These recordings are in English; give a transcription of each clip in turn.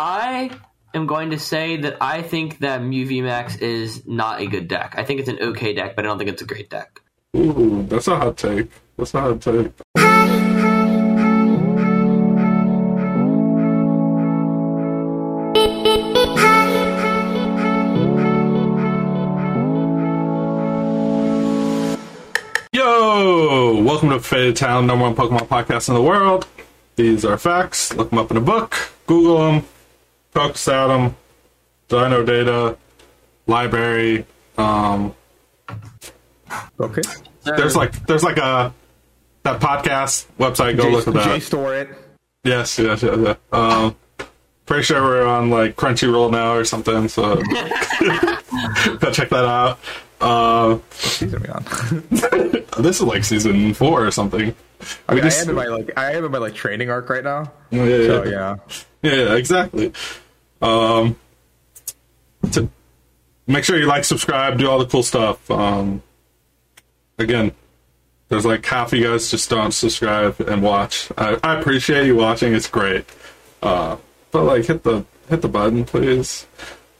I am going to say that I think that Mew VMAX is not a good deck. I think it's an okay deck, but I don't think it's a great deck. Ooh, that's a hot take. That's a hot take. Yo! Welcome to Faded Town, number one Pokemon podcast in the world. These are facts. Look them up in a book. Google them. At them. Dino data. Library. Um, Okay. there's like there's like a that podcast website. Go look at that. JSTOR it. Yes, yes, yes. yes. Um, pretty sure we're on like Crunchyroll now or something. So go check that out. Uh, Season we on? this is like season four or something. I mean, just- I am in my like I am in my like training arc right now. Yeah, So yeah. Yeah, yeah, exactly. Um, to make sure you like, subscribe, do all the cool stuff. Um, again, there's like half of you guys just don't subscribe and watch. I, I appreciate you watching; it's great. Uh, but like, hit the hit the button, please.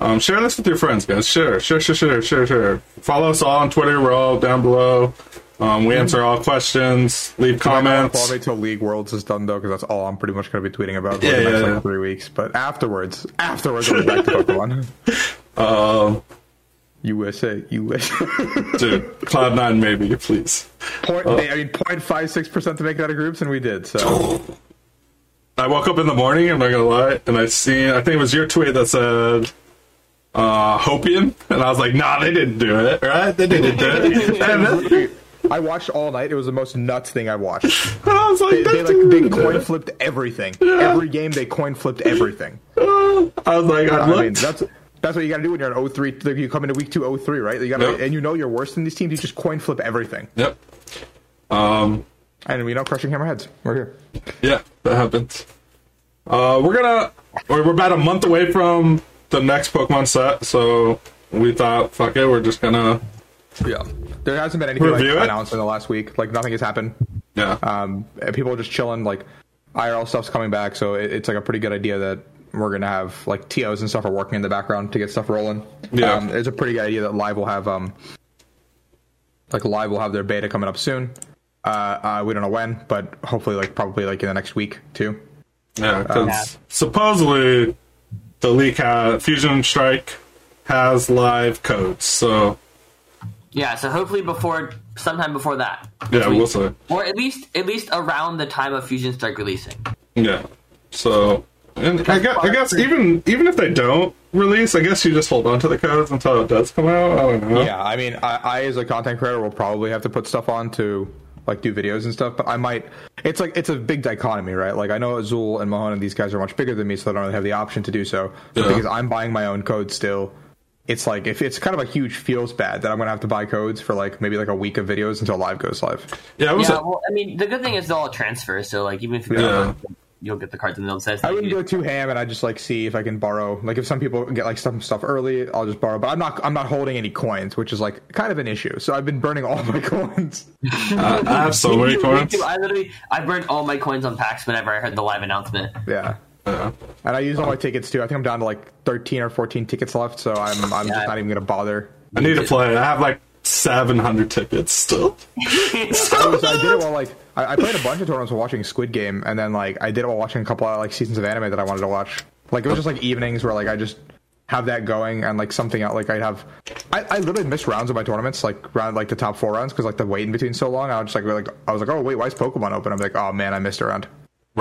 Um, share this with your friends, guys. Share, share, share, share, share, share. Follow us all on Twitter. We're all down below. Um, we answer all questions. Leave I might comments. not wait till League Worlds is done though, because that's all I'm pretty much going to be tweeting about for Yeah, the next yeah, like yeah. three weeks. But afterwards, afterwards, I'll be back to Pokemon. Um, USA, USA. dude, Cloud Nine, maybe, please. Point, they, I mean, 0.56 percent to make it out of groups, and we did. So I woke up in the morning, I'm not gonna lie, and I seen I think it was your tweet that said uh Hopian, and I was like, nah, they didn't do it, right? They didn't do it. and then- I watched all night. It was the most nuts thing I watched. I was like, They, they like they coin flipped everything. Every game they coin flipped everything. I was like, I I looked. mean, that's that's what you got to do when you're an 03. Like you come into week two 03, right? You got to Yep. and you know you're worse than these teams. You just coin flip everything. yep. Um. And we know crushing hammerheads. We're here. Yeah, that happens. Uh, we're gonna we're we're about a month away from the next Pokemon set, so we thought, fuck it, we're just gonna Yeah. There hasn't been anything like, announced in the last week. Like nothing has happened. yeah. Um, people are just chilling. Like IRL stuff's coming back, so it, it's like a pretty good idea that we're gonna have like TOs and stuff are working in the background to get stuff rolling. Yeah. Um, it's a pretty good idea that Live will have um, like Live will have their beta coming up soon. Uh, uh, we don't know when, but hopefully, like probably like in the next week too. Yeah, because Yeah. supposedly the leak ha Fusion Strike has live codes. So Yeah, so hopefully before sometime before that. yeah, we'll see. Or at least at least around the time of Fusion Strike releasing. Yeah. So and I guess, I guess even even if they don't release, I guess you just hold on to the codes until it does come out. I don't know. Yeah, I mean, I, I as a content creator will probably have to put stuff on to like do videos and stuff, but I might. It's like it's a big dichotomy, right? Like I know Azul and Mahone and these guys are much bigger than me, so I don't really have the option to do so. Yeah. because I'm buying my own code still, it's like if it's kind of a huge feels bad that I'm gonna have to buy codes for like maybe like a week of videos until live goes live. Yeah, it was Yeah, a- well, I mean, the good thing is they'll all transfer. So like, even if you Yeah. don't, you'll get the cards and they'll say. I wouldn't go too ham, and I just like see if I can borrow. Like if some people get like some stuff early, I'll just borrow. But I'm not. I'm not holding any coins, which is like kind of an issue. So I've been burning all my coins. I I have so many coins. I literally, I burned all my coins on packs whenever I heard the live announcement. Yeah. Yeah. And I use all my tickets too. I think I'm down to like 13 or 14 tickets left, so I'm I'm Yeah. just not even gonna bother. I need to play. I have like 700 tickets still. I, was, I did it while like I, I played a bunch of tournaments while watching Squid Game, and then like I did it while watching a couple of like seasons of anime that I wanted to watch. Like it was just like evenings where like I just have that going and like something out. Like I'd have, I, I literally missed rounds of my tournaments, like round like the top four rounds because like the wait in between so long. I was just like like I was like oh wait why is Pokemon open? I'm like oh man I missed a round.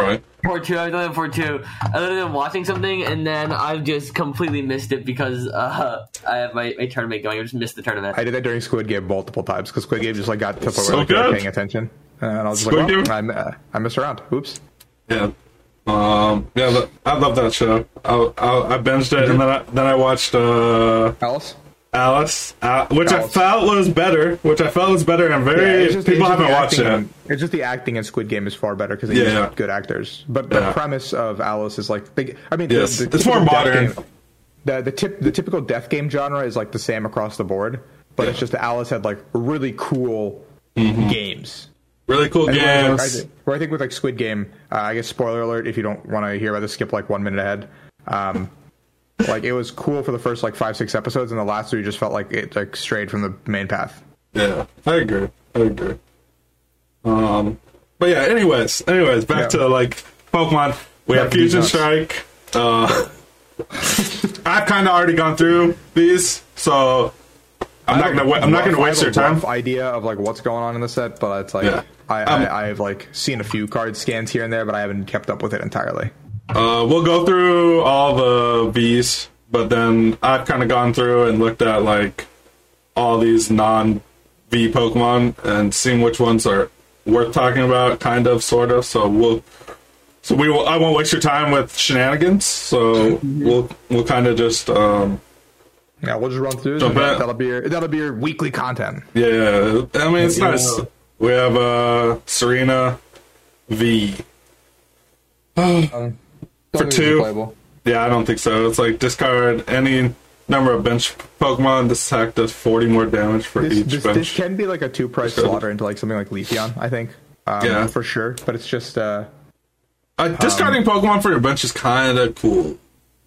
Right. For two, I've done it for two. Other than watching something and then I've just completely missed it because uh, I have my, my tournament going. I just missed the tournament. I did that during Squid Game multiple times because Squid Game just like got to the point So like, they were good. paying attention, and I was just Squid like well, I, uh, I missed around. Oops. Yeah. Um. Yeah. I love that show. I, I, I binged it and then I then I watched uh Alice. Alice, uh, which I felt was better. Which I felt was better and very just- people haven't watched it. in- It's just the acting in Squid Game is far better because they Yeah, use yeah. good actors. But Yeah. the premise of Alice is like, they, I mean, Yes, the, the it's more modern. game- the the tip the typical death game genre is like the same across the board, but it's just that Alice had like really cool games. Really cool And where, I, games. where I think with like Squid Game, uh, I guess spoiler alert if you don't want to hear about this, skip like one minute ahead. Um, like it was cool for the first like five six episodes, and the last three just felt like it like strayed from the main path. Yeah, I agree. I agree. Um, but yeah. Anyways, anyways, back Yeah. to like Pokemon. We Back have Fusion. Strike. Uh, I've kind of already gone through these, so I'm not gonna. wa- I'm not gonna waste I your have a time. rough idea of like what's going on in the set, but it's like Yeah. I, Um, I I've like seen a few card scans here and there, but I haven't kept up with it entirely. Uh, we'll go through all the V's, but then I've kind of gone through and looked at like all these non V Pokemon and seeing which ones are worth talking about, kind of, sort of. So we'll, so we will. I won't waste your time with shenanigans. So we'll we'll kind of just um, Yeah, we'll just run through. Jump that, that'll be your that'll be your weekly content. yeah. I mean, it's Yeah. nice. We have uh Serena V. For two. Yeah, I don't think so. It's like discard any number of bench Pokemon. This attack does 40 more damage for This, each this, bench. this can be like a two price Sure. slaughter into like something like Leafeon, I think. Um, Yeah. for sure. But it's just uh, uh, discarding Pokemon for your bench is kind of cool.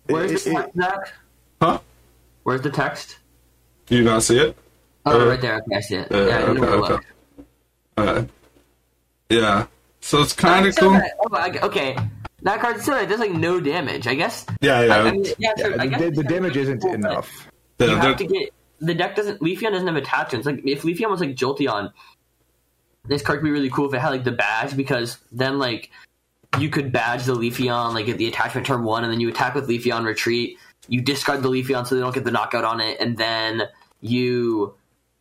Where's it- the text, Huh? Where's the text? Do you not see it? Oh, Uh, right there. Okay, I see it. uh, yeah, I didn't okay, okay. look. Uh, yeah. So it's kind of So cool. oh, okay, that card still it does like no damage. I guess. Yeah, yeah. I, I mean, yeah, so yeah, I the, guess the, the kinda damage isn't cool, enough. The- You have to get the deck doesn't. Leafeon doesn't have attachments. Like if Leafeon was like Jolteon, this card could be really cool if it had like the badge because then like you could badge the Leafeon like at the attachment turn one, and then you attack with Leafeon retreat. You discard the Leafeon so they don't get the knockout on it, and then you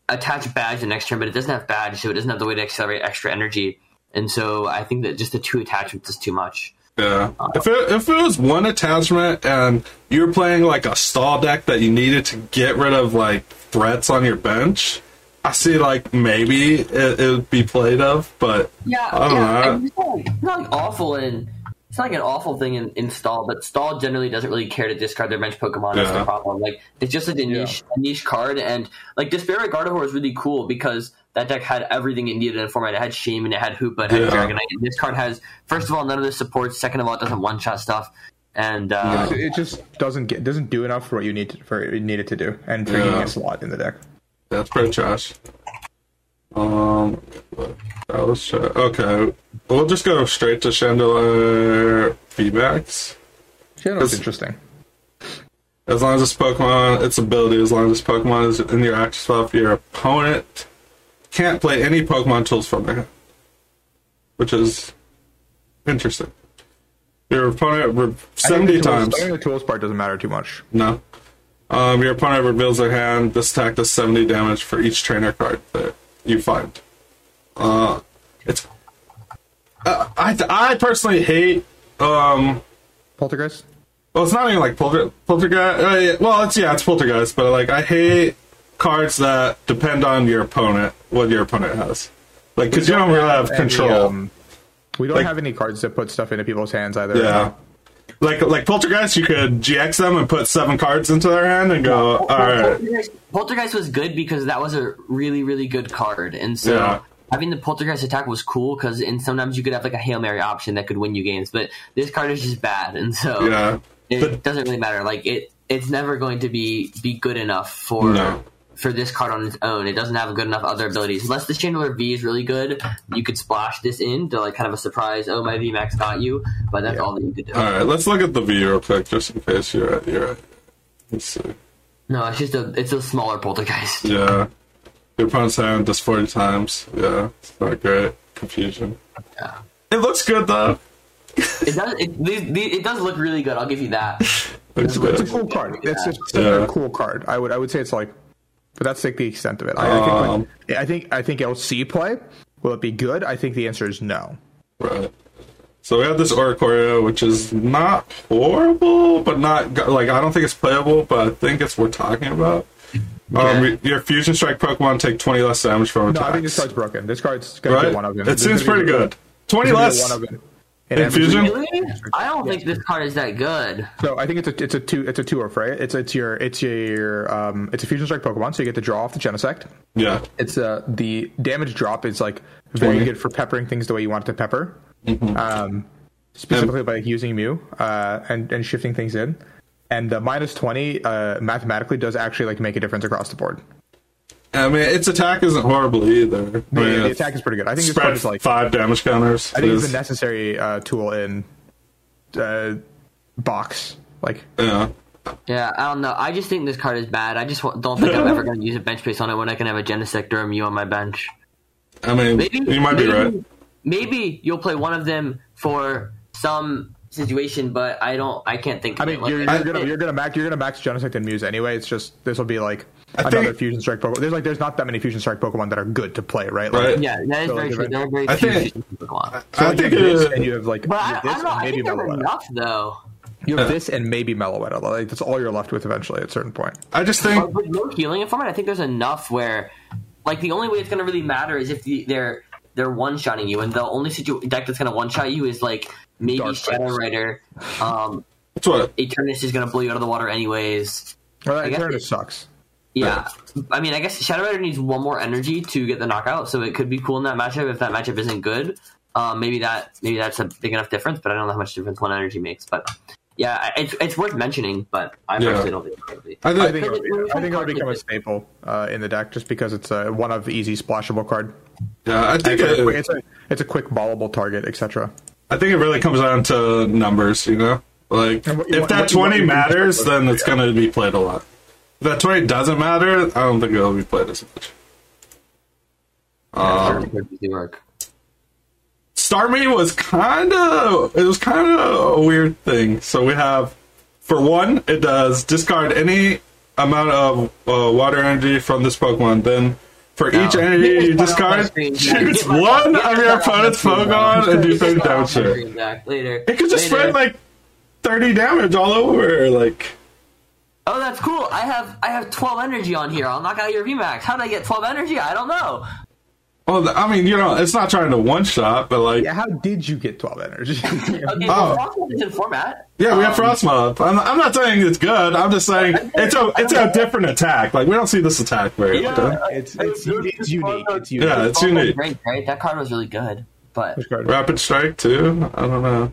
attach badge the next turn, but it doesn't have badge, so it doesn't have the way to accelerate extra energy. And so I think that just the two attachments is too much. Yeah. If it, if it was one attachment and you were playing like a stall deck that you needed to get rid of like threats on your bench, I see like maybe it, it would be played of, but Yeah, I don't yeah. know. and It's not, like, it's not like awful and it's not like an awful thing in, in stall, but stall generally doesn't really care to discard their bench Pokemon. That's Yeah. the problem. Like it's just like a niche, a niche card, and like Despair Gardevoir is really cool because that deck had everything it needed in a format. It had Shaymin, it had Hoopa, it had Yeah. Dragonite. And this card has, first of all, none of the supports. Second of all, it doesn't one shot stuff, and uh, So it just doesn't get doesn't do enough for what you need to, for it needed to do, and for Yeah. getting a slot in the deck. That's pretty trash. Um, that was tra- okay. We'll just go straight to Chandelure feedbacks. It's It's- interesting. As long as this Pokemon, its ability, as long as this Pokemon is in your active spot, your opponent can't play any Pokemon tools from their hand, which is interesting. Your opponent re- I think seventy the tools- times. I think the tools part doesn't matter too much. No. Um, your opponent reveals their hand. This attack does 70 damage for each trainer card that you find. Uh, it's. Uh, I, I personally hate. Um, Poltergeist. well, it's not even like polter, poltergeist. Uh, yeah, well, it's yeah, it's poltergeist, but like I hate cards that depend on your opponent, what your opponent has. Like, because you don't really have Any, control. um, we don't Like- have any cards that put stuff into people's hands either. yeah. Like like poltergeist, you could GX them and put seven cards into their hand and go, all right. Poltergeist, Poltergeist was good because that was a really, really good card, and so Yeah. having the Poltergeist attack was cool because and sometimes you could have like a hail mary option that could win you games, but this card is just bad, and so Yeah. it But- doesn't really matter. Like it, it's never going to be be good enough for. No. For this card on its own, it doesn't have good enough other abilities. Unless this Chandelure V is really good, you could splash this in to like kind of a surprise. Oh, my V Max got you, but that's all that you could do. All right, let's look at the V real quick, just in case you're right. You're right. Let's see. No, it's just a it's a smaller poltergeist. Yeah, your opponent's hand does forty times. Yeah, it's not great. Confusion. Yeah. It looks good though. It does. It, these, these, it does look really good. I'll give you that. Looks It's a cool card. It's just it's Yeah. a cool card. I would I would say it's like, but that's like the extent of it. I, I think Um, when, I think I think LC play will it be good? I think the answer is no. Right. So we have this Oricorio, which is not horrible, but not like I don't think it's playable, but I think it's worth talking about. Um, your Fusion Strike Pokemon take twenty less damage from No. I think this card's broken. This card's gonna right. get one of them. It seems pretty good. Twenty less. One of them. In Fusion? Really? I don't think this card is that good. So I think it's a it's a two it's a two of right. It's it's your it's your um it's a fusion strike Pokemon, so you get to draw off the Genesect. Yeah. It's uh the damage drop is like very 20. good for peppering things the way you want it to pepper. Mm-hmm. Um, specifically by using Mew uh, and and shifting things in. And the minus twenty uh, mathematically does actually like make a difference across the board. I mean, its attack isn't horrible either. The, I mean, the attack is pretty good. I think it's card spread like five damage counters. I think it's a necessary uh, tool in uh, box. Like yeah. Yeah, I don't know. I just think this card is bad. I just don't think I'm ever going to use a bench space on it when I can have a Genesect or a Mew on my bench. I mean, Maybe you might be right. Maybe you'll play one of them for some situation, but I don't. I can't think. I mean, it. You're, you're gonna you're gonna max you're gonna max Genesect and Mews anyway. It's just this will be like I another think- Fusion Strike Pokemon. There's like there's not that many Fusion Strike Pokemon that are good to play, right? Like, Right. yeah, that is So, very like, true. There are very I few think- Fusion Pokemon. So I like you think have this it, and you have like But you I, have I this don't know. and I maybe think there's Meloetta. enough though. You have this and maybe Meloetta. Like that's all you're left with eventually at a certain point. I just But think with no healing from it, I think there's enough where, like, the only way it's going to really matter is if the, they're they're one shotting you, and the only situ- deck that's going to one shot you is like maybe Dark Shadow Rider. Um, that's what Eternatus is going to blow you out of the water anyways. Well, that Eternatus sucks. Yeah, I mean, I guess Shadow Rider needs one more energy to get the knockout, so it could be cool in that matchup. If that matchup isn't good, um, maybe that maybe that's a big enough difference. But I don't know how much difference one energy makes. But yeah, it's it's worth mentioning. But I Yeah. personally don't think it's going to be. I think. I think it would, I think it would become a staple uh, in the deck just because it's a one of easy splashable card. yeah, I think It's a, quick- it, it's a it's a quick ballable target, etc. I think it really comes down to numbers. You know, like what if that what twenty to matters, then it's yeah. going to be played a lot. If that twenty doesn't matter, I don't think it'll be played as much. Um, Sure, it could work. Starmie was kind of it was kind of a weird thing. So we have for one, it does discard any amount of uh, water energy from this Pokemon. Then for each energy you discard, choose one of your opponent's Pokemon and do thirty damage to it. Later. It could just Later. spread like thirty damage all over. Like Oh, that's cool. I have I have 12 energy on here. I'll knock out your VMAX. How did I get 12 energy? I don't know. well, I mean, you know, it's not trying to one shot, but like Yeah, how did you get twelve energy? Okay, Oh. well, is in format. Yeah, we have Um, Frosmoth. I'm, I'm not saying it's good. I'm just saying it's a it's a different attack. Like we don't see this attack very Yeah. often. it's it's, it's unique. It's unique. Yeah, it's unique. Great, right? That card was really good, but Rapid Strike too. I don't know.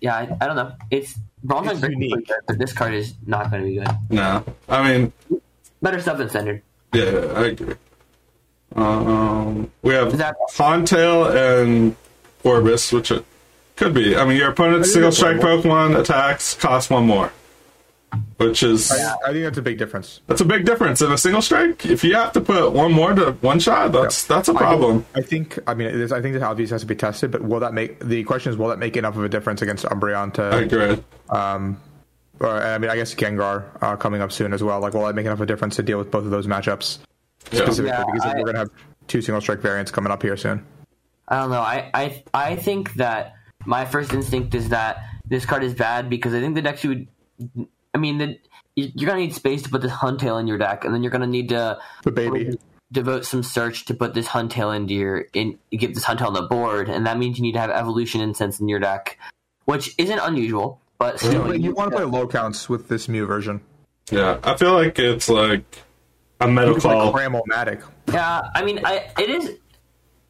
yeah, I, I don't know. It's Bronze It's Great, unique. but this card is not going to be good. No, I mean, Better stuff than standard. yeah, I agree. Um, we have Is that- Huntail and Gorebyss, which it could be. I mean, your opponent's single strike. Pokemon attacks cost one more, which is I, I think that's a big difference. that's a big difference in a single strike. If you have to put one more to one shot, that's that's a problem. I think. I mean, I think that how these has to be tested. But will that make the question is will that make enough of a difference against Umbreon to? I to? agree. Or, I mean, I guess Gengar uh, coming up soon as well. Like, will that make enough of a difference to deal with both of those matchups Yeah. specifically? Yeah, because I- we're gonna have two single strike variants coming up here soon. I don't know. I, I I think that my first instinct is that this card is bad because I think the deck you would. I mean, the, you- you're gonna need space to put this Huntail in your deck, and then you're gonna need to The baby. devote some search to put this Huntail into your in get this Huntail on the board, and that means you need to have Evolution Incense in your deck, which isn't unusual, but still, But you want to play low counts with this Mew version. Yeah, I feel like it's like a metal You can call. Cram-o-matic. Yeah, I mean, I it is.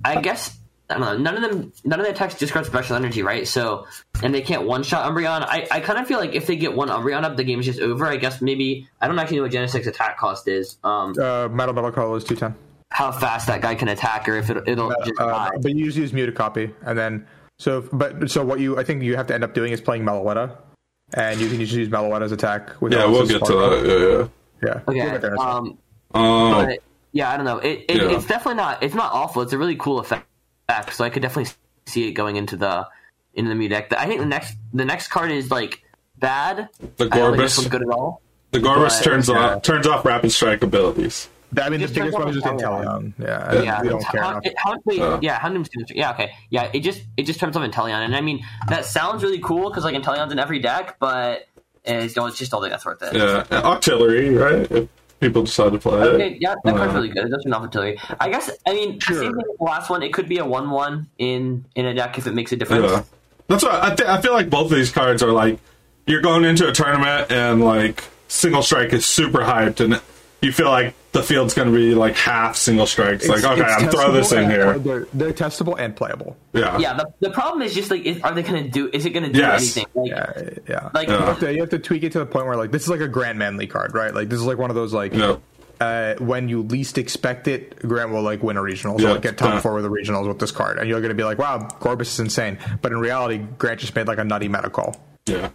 I guess I don't know. None of them, none of the attacks discard special energy, right? So, and they can't one shot Umbreon. I, I kind of feel like if they get one Umbreon up, the game's just over. I guess maybe I don't actually know what Genesect's attack cost is. Um, Uh, Metal Metal Color is two ten. how fast that guy can attack, or if it, it'll just Uh, die. but you just use Mew to copy, and then so. But so what you I think you have to end up doing is playing Meloetta, and you can just use Meloetta's attack. With Yeah, we'll get to that. Yeah, yeah. Yeah. We'll Okay. there in. Um, Um, but yeah, I don't know. It, it Yeah. it's definitely not. It's not awful. It's a really cool effect. So I could definitely see it going into the into the Mew deck. I think the next the next card is like bad. the I don't think this Gorebyss. good at all. The Gorebyss But- turns yeah. off turns off rapid strike abilities. I mean, the biggest turn one is just on Inteleon. Yeah, Yeah, we don't it's- care Hound- it- Hound- wait, Uh. yeah, Houndoom's yeah, okay, yeah. It just it just turns off Inteleon, and I mean that sounds really cool because like Inteleon's in every deck, but it's, don't- it's just don't think that's worth it. Yeah, artillery, right? People decide to play Okay, it. yeah, that card's Uh, really good. It does off artillery. I guess I mean Sure. the same thing with the last one. It could be a one-one in in a deck if it makes a difference. Yeah, that's why I, th- I feel like both of these cards are like you're going into a tournament and like single strike is super hyped and you feel like the field's going to be like half single strikes. Like, okay, I'm throw this in and- here. They're, they're testable and playable. Yeah. Yeah, the, the problem is just like, is, are they gonna do? Is it gonna do Yes. anything? Like, Yeah, yeah. Like- you, have to, you have to tweak it to the point where like this is like a Grant Manley card, right? Like this is like one of those like Yeah. uh, when you least expect it, Grant will like win a regional, so Yeah, like get top yeah. four with the regionals with this card, and you're going to be like, wow, Gorebyss is insane. But in reality, Grant just made like a nutty meta call. Yeah.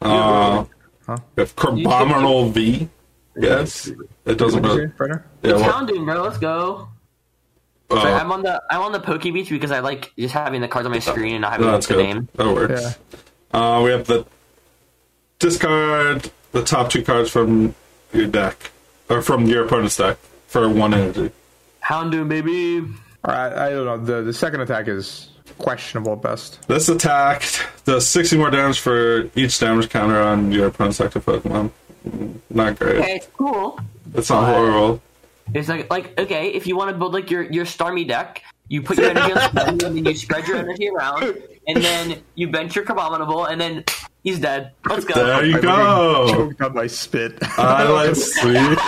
Uh, we have Carbominal V. Yes. It doesn't What'd you really. say, Brenner? Yeah, well, Houndoom, bro, let's go. uh, I'm on the I'm on the Poke Beach because I like just having the cards on my screen and not having that's the good. name. That works. Uh, we have the discard the top two cards from your deck, or from your opponent's deck for one energy. Houndoom, baby. All right, I don't know. The the second attack is questionable at best. This attack does 60 more damage for each damage counter on your opponent's active Pokemon. Not great. Okay, it's cool. It's not horrible. It's like like okay, if you want to build like your your Starmie deck, you put your energy on Starmie and then you spread your energy around, and then you bench your Abominable, and then he's dead. Let's go. There you I go. Choked on my spit. I like sweet.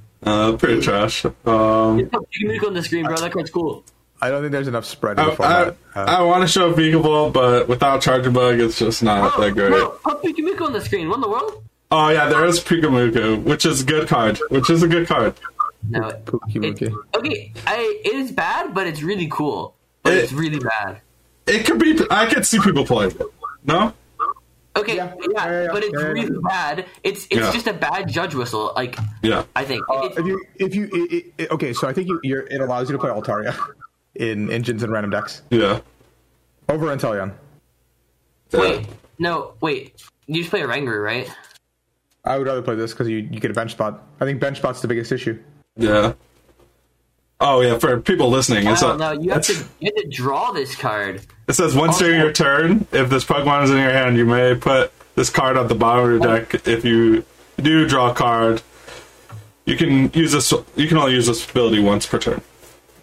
Uh, pretty trash. Um, You can make it on the screen, bro. That card's cool. I don't think there's enough spread in I, the format. I, Uh, I want to show Beakable, but without Charjabug, it's just not that great. Bro, put Pikachu on the screen. What in the world? Oh yeah, there is Pikamuku, which is a good card. Which is a good card. No. Pookie It, okay, I, it is bad, but it's really cool. But It- it's really bad. It could be. I could see people playing it. No. Okay, Yeah. yeah, Yeah, yeah, but it's yeah, yeah. really bad. It's it's Yeah. just a bad judge whistle. Like Yeah. I think. Uh, It's- if you if you it, it, okay, so I think you, you're, it allows you to play Altaria in engines and random decks Yeah. over Inteleon. yeah. wait, no, wait. You just play a Rangaroo, right? I would rather play this because you, you get a bench spot. I think bench spot's the biggest issue. Yeah. Oh yeah, for people listening, it's Oh a, no, you have it's- to you have to draw this card. it says once during your oh. turn, if this Pokemon is in your hand, you may put this card at the bottom of your oh. deck. If you do draw a card, you can use this. You can only use this ability once per turn.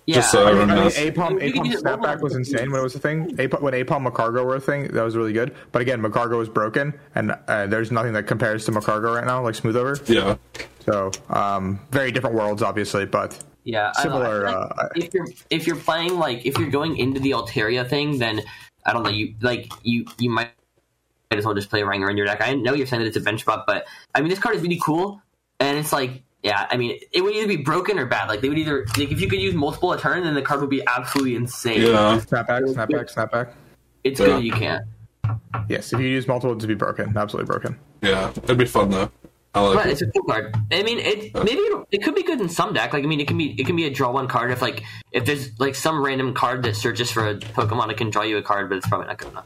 Yeah, Just so I everyone mean, knows. Apom, You can Apom snapback was insane when it was a thing. Apom, when Apom Magcargo were a thing, that was really good. But again, Magcargo was broken, and uh, there's nothing that compares to Magcargo right now, like Smooth Over. Yeah. So, um, very different worlds, obviously, but yeah. I don't know. similar, I feel like uh, if you're if you're playing like if you're going into the Altaria thing, then I don't know. You like you you might might as well just play Ranger in your deck. I know you're saying that it's a bench spot, but I mean this card is really cool, and it's like yeah. I mean it would either be broken or bad. Like they would either like if you could use multiple a turn, then the card would be absolutely insane. Yeah. snapback, snapback, snapback. It's Yeah. good you can't. Yes, if you use multiple to be broken, absolutely broken. Yeah. It'd be fun though. I like But it. it's a cool card. I mean, it maybe it, it could be good in some deck. Like, I mean, it can be it can be a draw one card if like if there's like some random card that searches for a Pokemon, it can draw you a card, but it's probably not good enough.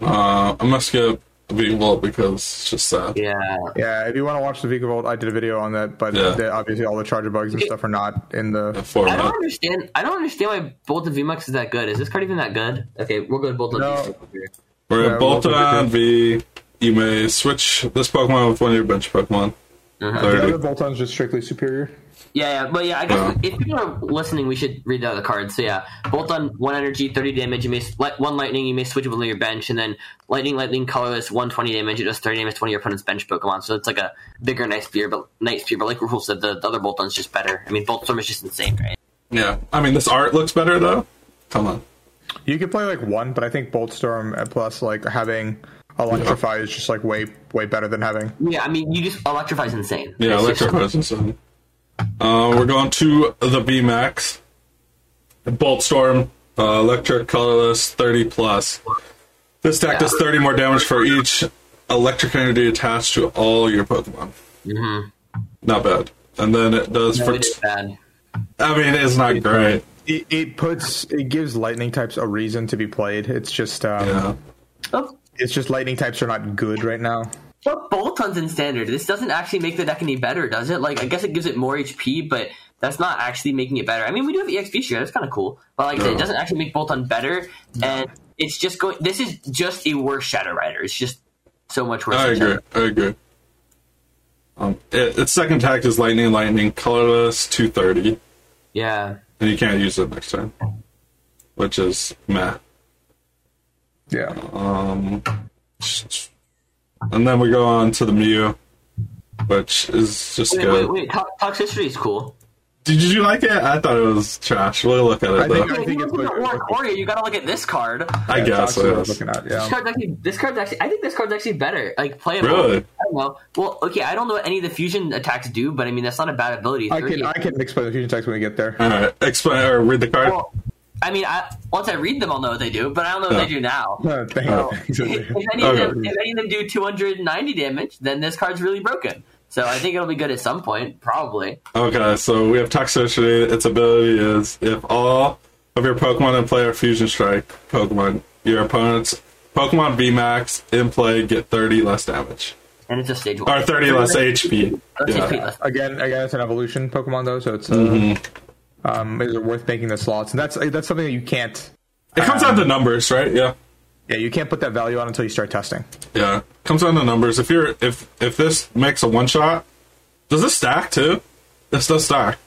Uh, I must get Beakable because it's just sad. Yeah, Yeah, if you want to watch the Vikavolt, I did a video on that, but Yeah. the- obviously all the Charjabugs and stuff are not in the. format. I don't Format. understand. I don't understand why Boltund VMAX is that good. Is this card even that good? Okay, we'll go to Boltund No. VMAX. We're Yeah, at we'll also Boltund do- V. You may switch this Pokemon with one of your bench Pokemon. Uh-huh. The 30. other Boltund's just strictly superior. Yeah, yeah, but yeah, I guess Yeah. if people are listening, we should read out the other cards. So yeah, Boltund one energy, thirty damage. You may s- let one lightning. You may switch it with your bench, and then lightning, lightning, colorless, one twenty damage. It does thirty damage to one of your opponent's bench Pokemon. So it's like a bigger, nice spear, but nice spear. But like Rahul said, the, the other Boltund's just better. I mean, Bolt Storm is just insane, right? Yeah. I mean, this art looks better though. Come on. You could play like one, but I think Boltstorm uh, plus like having Electrify is just like way way better than having. Yeah, I mean, you just electrify is insane. Yeah, electrify is Electro Presence. Uh, we're going to the V Max. Bolt Storm, uh, electric, colorless, 30 plus. This deck does 30 more damage for each electric energy attached to all your Pokemon. Mm-hmm. Not bad. And then it does No, for. it is bad. I mean, it's not great. It, it puts it gives lightning types a reason to be played. It's just um, Yeah. Oh, it's just lightning types are not good right now. But Boltund's in standard. This doesn't actually make the deck any better, does it? Like, I guess it gives it more HP, but that's not actually making it better. I mean, we do have EXP share. That's kind of cool. But like I said, it doesn't actually make Boltund better. And it's just going. This is just a worse Shadow Rider. It's just so much worse. I than agree. Shadow- I agree. Um, it, its second attack is lightning, lightning, colorless, 230. Yeah. And you can't use it next turn. Which is meh. Yeah, Um, and then we go on to the Mew. which is just Wait, good. wait, wait. To- Toxtricity is cool. Did you like it? I thought it was trash. We'll look at it I though. think- If you it's look at like- Oricorio, you gotta look at this card. I guess. That's what I it was is. looking at. This Yeah. card's actually, this card's actually, I think this card's actually better. Like playable. Really? I don't know. Well, okay, I don't know what any of the fusion attacks do, but I mean that's not a bad ability. I can I can explain the fusion attacks when we get there. All right, explain or read the card. Well, I mean, I, once I read them, I'll know what they do, but I don't know what Yeah. they do now. Uh, thank Oh. you. if, any of them, if any of them do 290 damage, then this card's really broken. So I think it'll be good at some point, probably. Okay, so we have Toxtricity. Its ability is if all of your Pokemon in play are Fusion Strike Pokemon, your opponent's Pokemon VMAX in play get 30 less damage. And it's a stage one. Or 30 less HP. Less HP, Yeah. less- Again, again, it's an evolution Pokemon though, so it's uh, Mm-hmm. Um, is it worth making the slots? And that's that's something that you can't. It comes down to numbers, right? Yeah. Yeah, you can't put that value on until you start testing. Yeah. Comes down to numbers. If you're if if this makes a one shot, does this stack too? This does stack.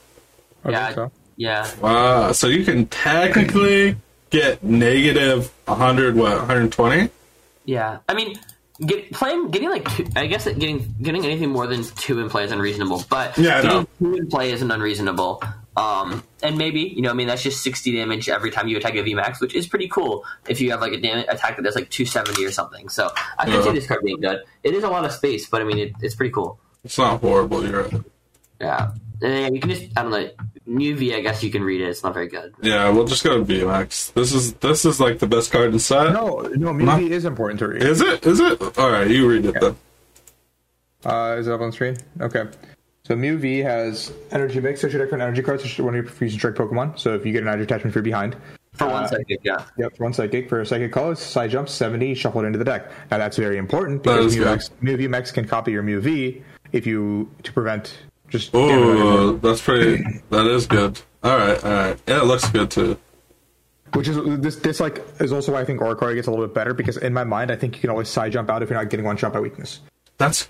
Yeah, so. yeah. Wow. So you can technically get negative 100 what 120? Yeah, I mean, get, playing getting like two, I guess that getting getting anything more than two in play is unreasonable, but Yeah, getting know. two in play isn't unreasonable. Um, and maybe you know, I mean, that's just sixty damage every time you attack a VMAX, which is pretty cool. If you have like a damage attack that does like two seventy or something, so I can Yeah. see this card being good. It is a lot of space, but I mean, it, it's pretty cool. It's not horrible. You're right. Yeah, and then you can just I don't know. Mew V, I guess you can read it. It's not very good. Yeah, we'll just go to VMAX. This is this is like the best card in set. No, no, Mew is important to read. Is it? Is it? All right, you read it then. Uh, is it up on screen? Okay. So Mew V has energy mix. So your deck for an energy card to one of your fusion strike Pokemon. So if you get an energy attachment for behind, For one Uh, second, yeah. Yep, for one psychic. For a psychic color, side jump 70, shuffle it into the deck. Now that's very important because is Mew, good. X, Mew V Max can copy your Mew V if you to prevent just damage on your Oh, Mew. that's pretty. That is good. All right, all right. Yeah, it looks good too. which is this this like is also why I think Oricorio gets a little bit better because in my mind I think you can always side jump out if you're not getting one shot by weakness. That's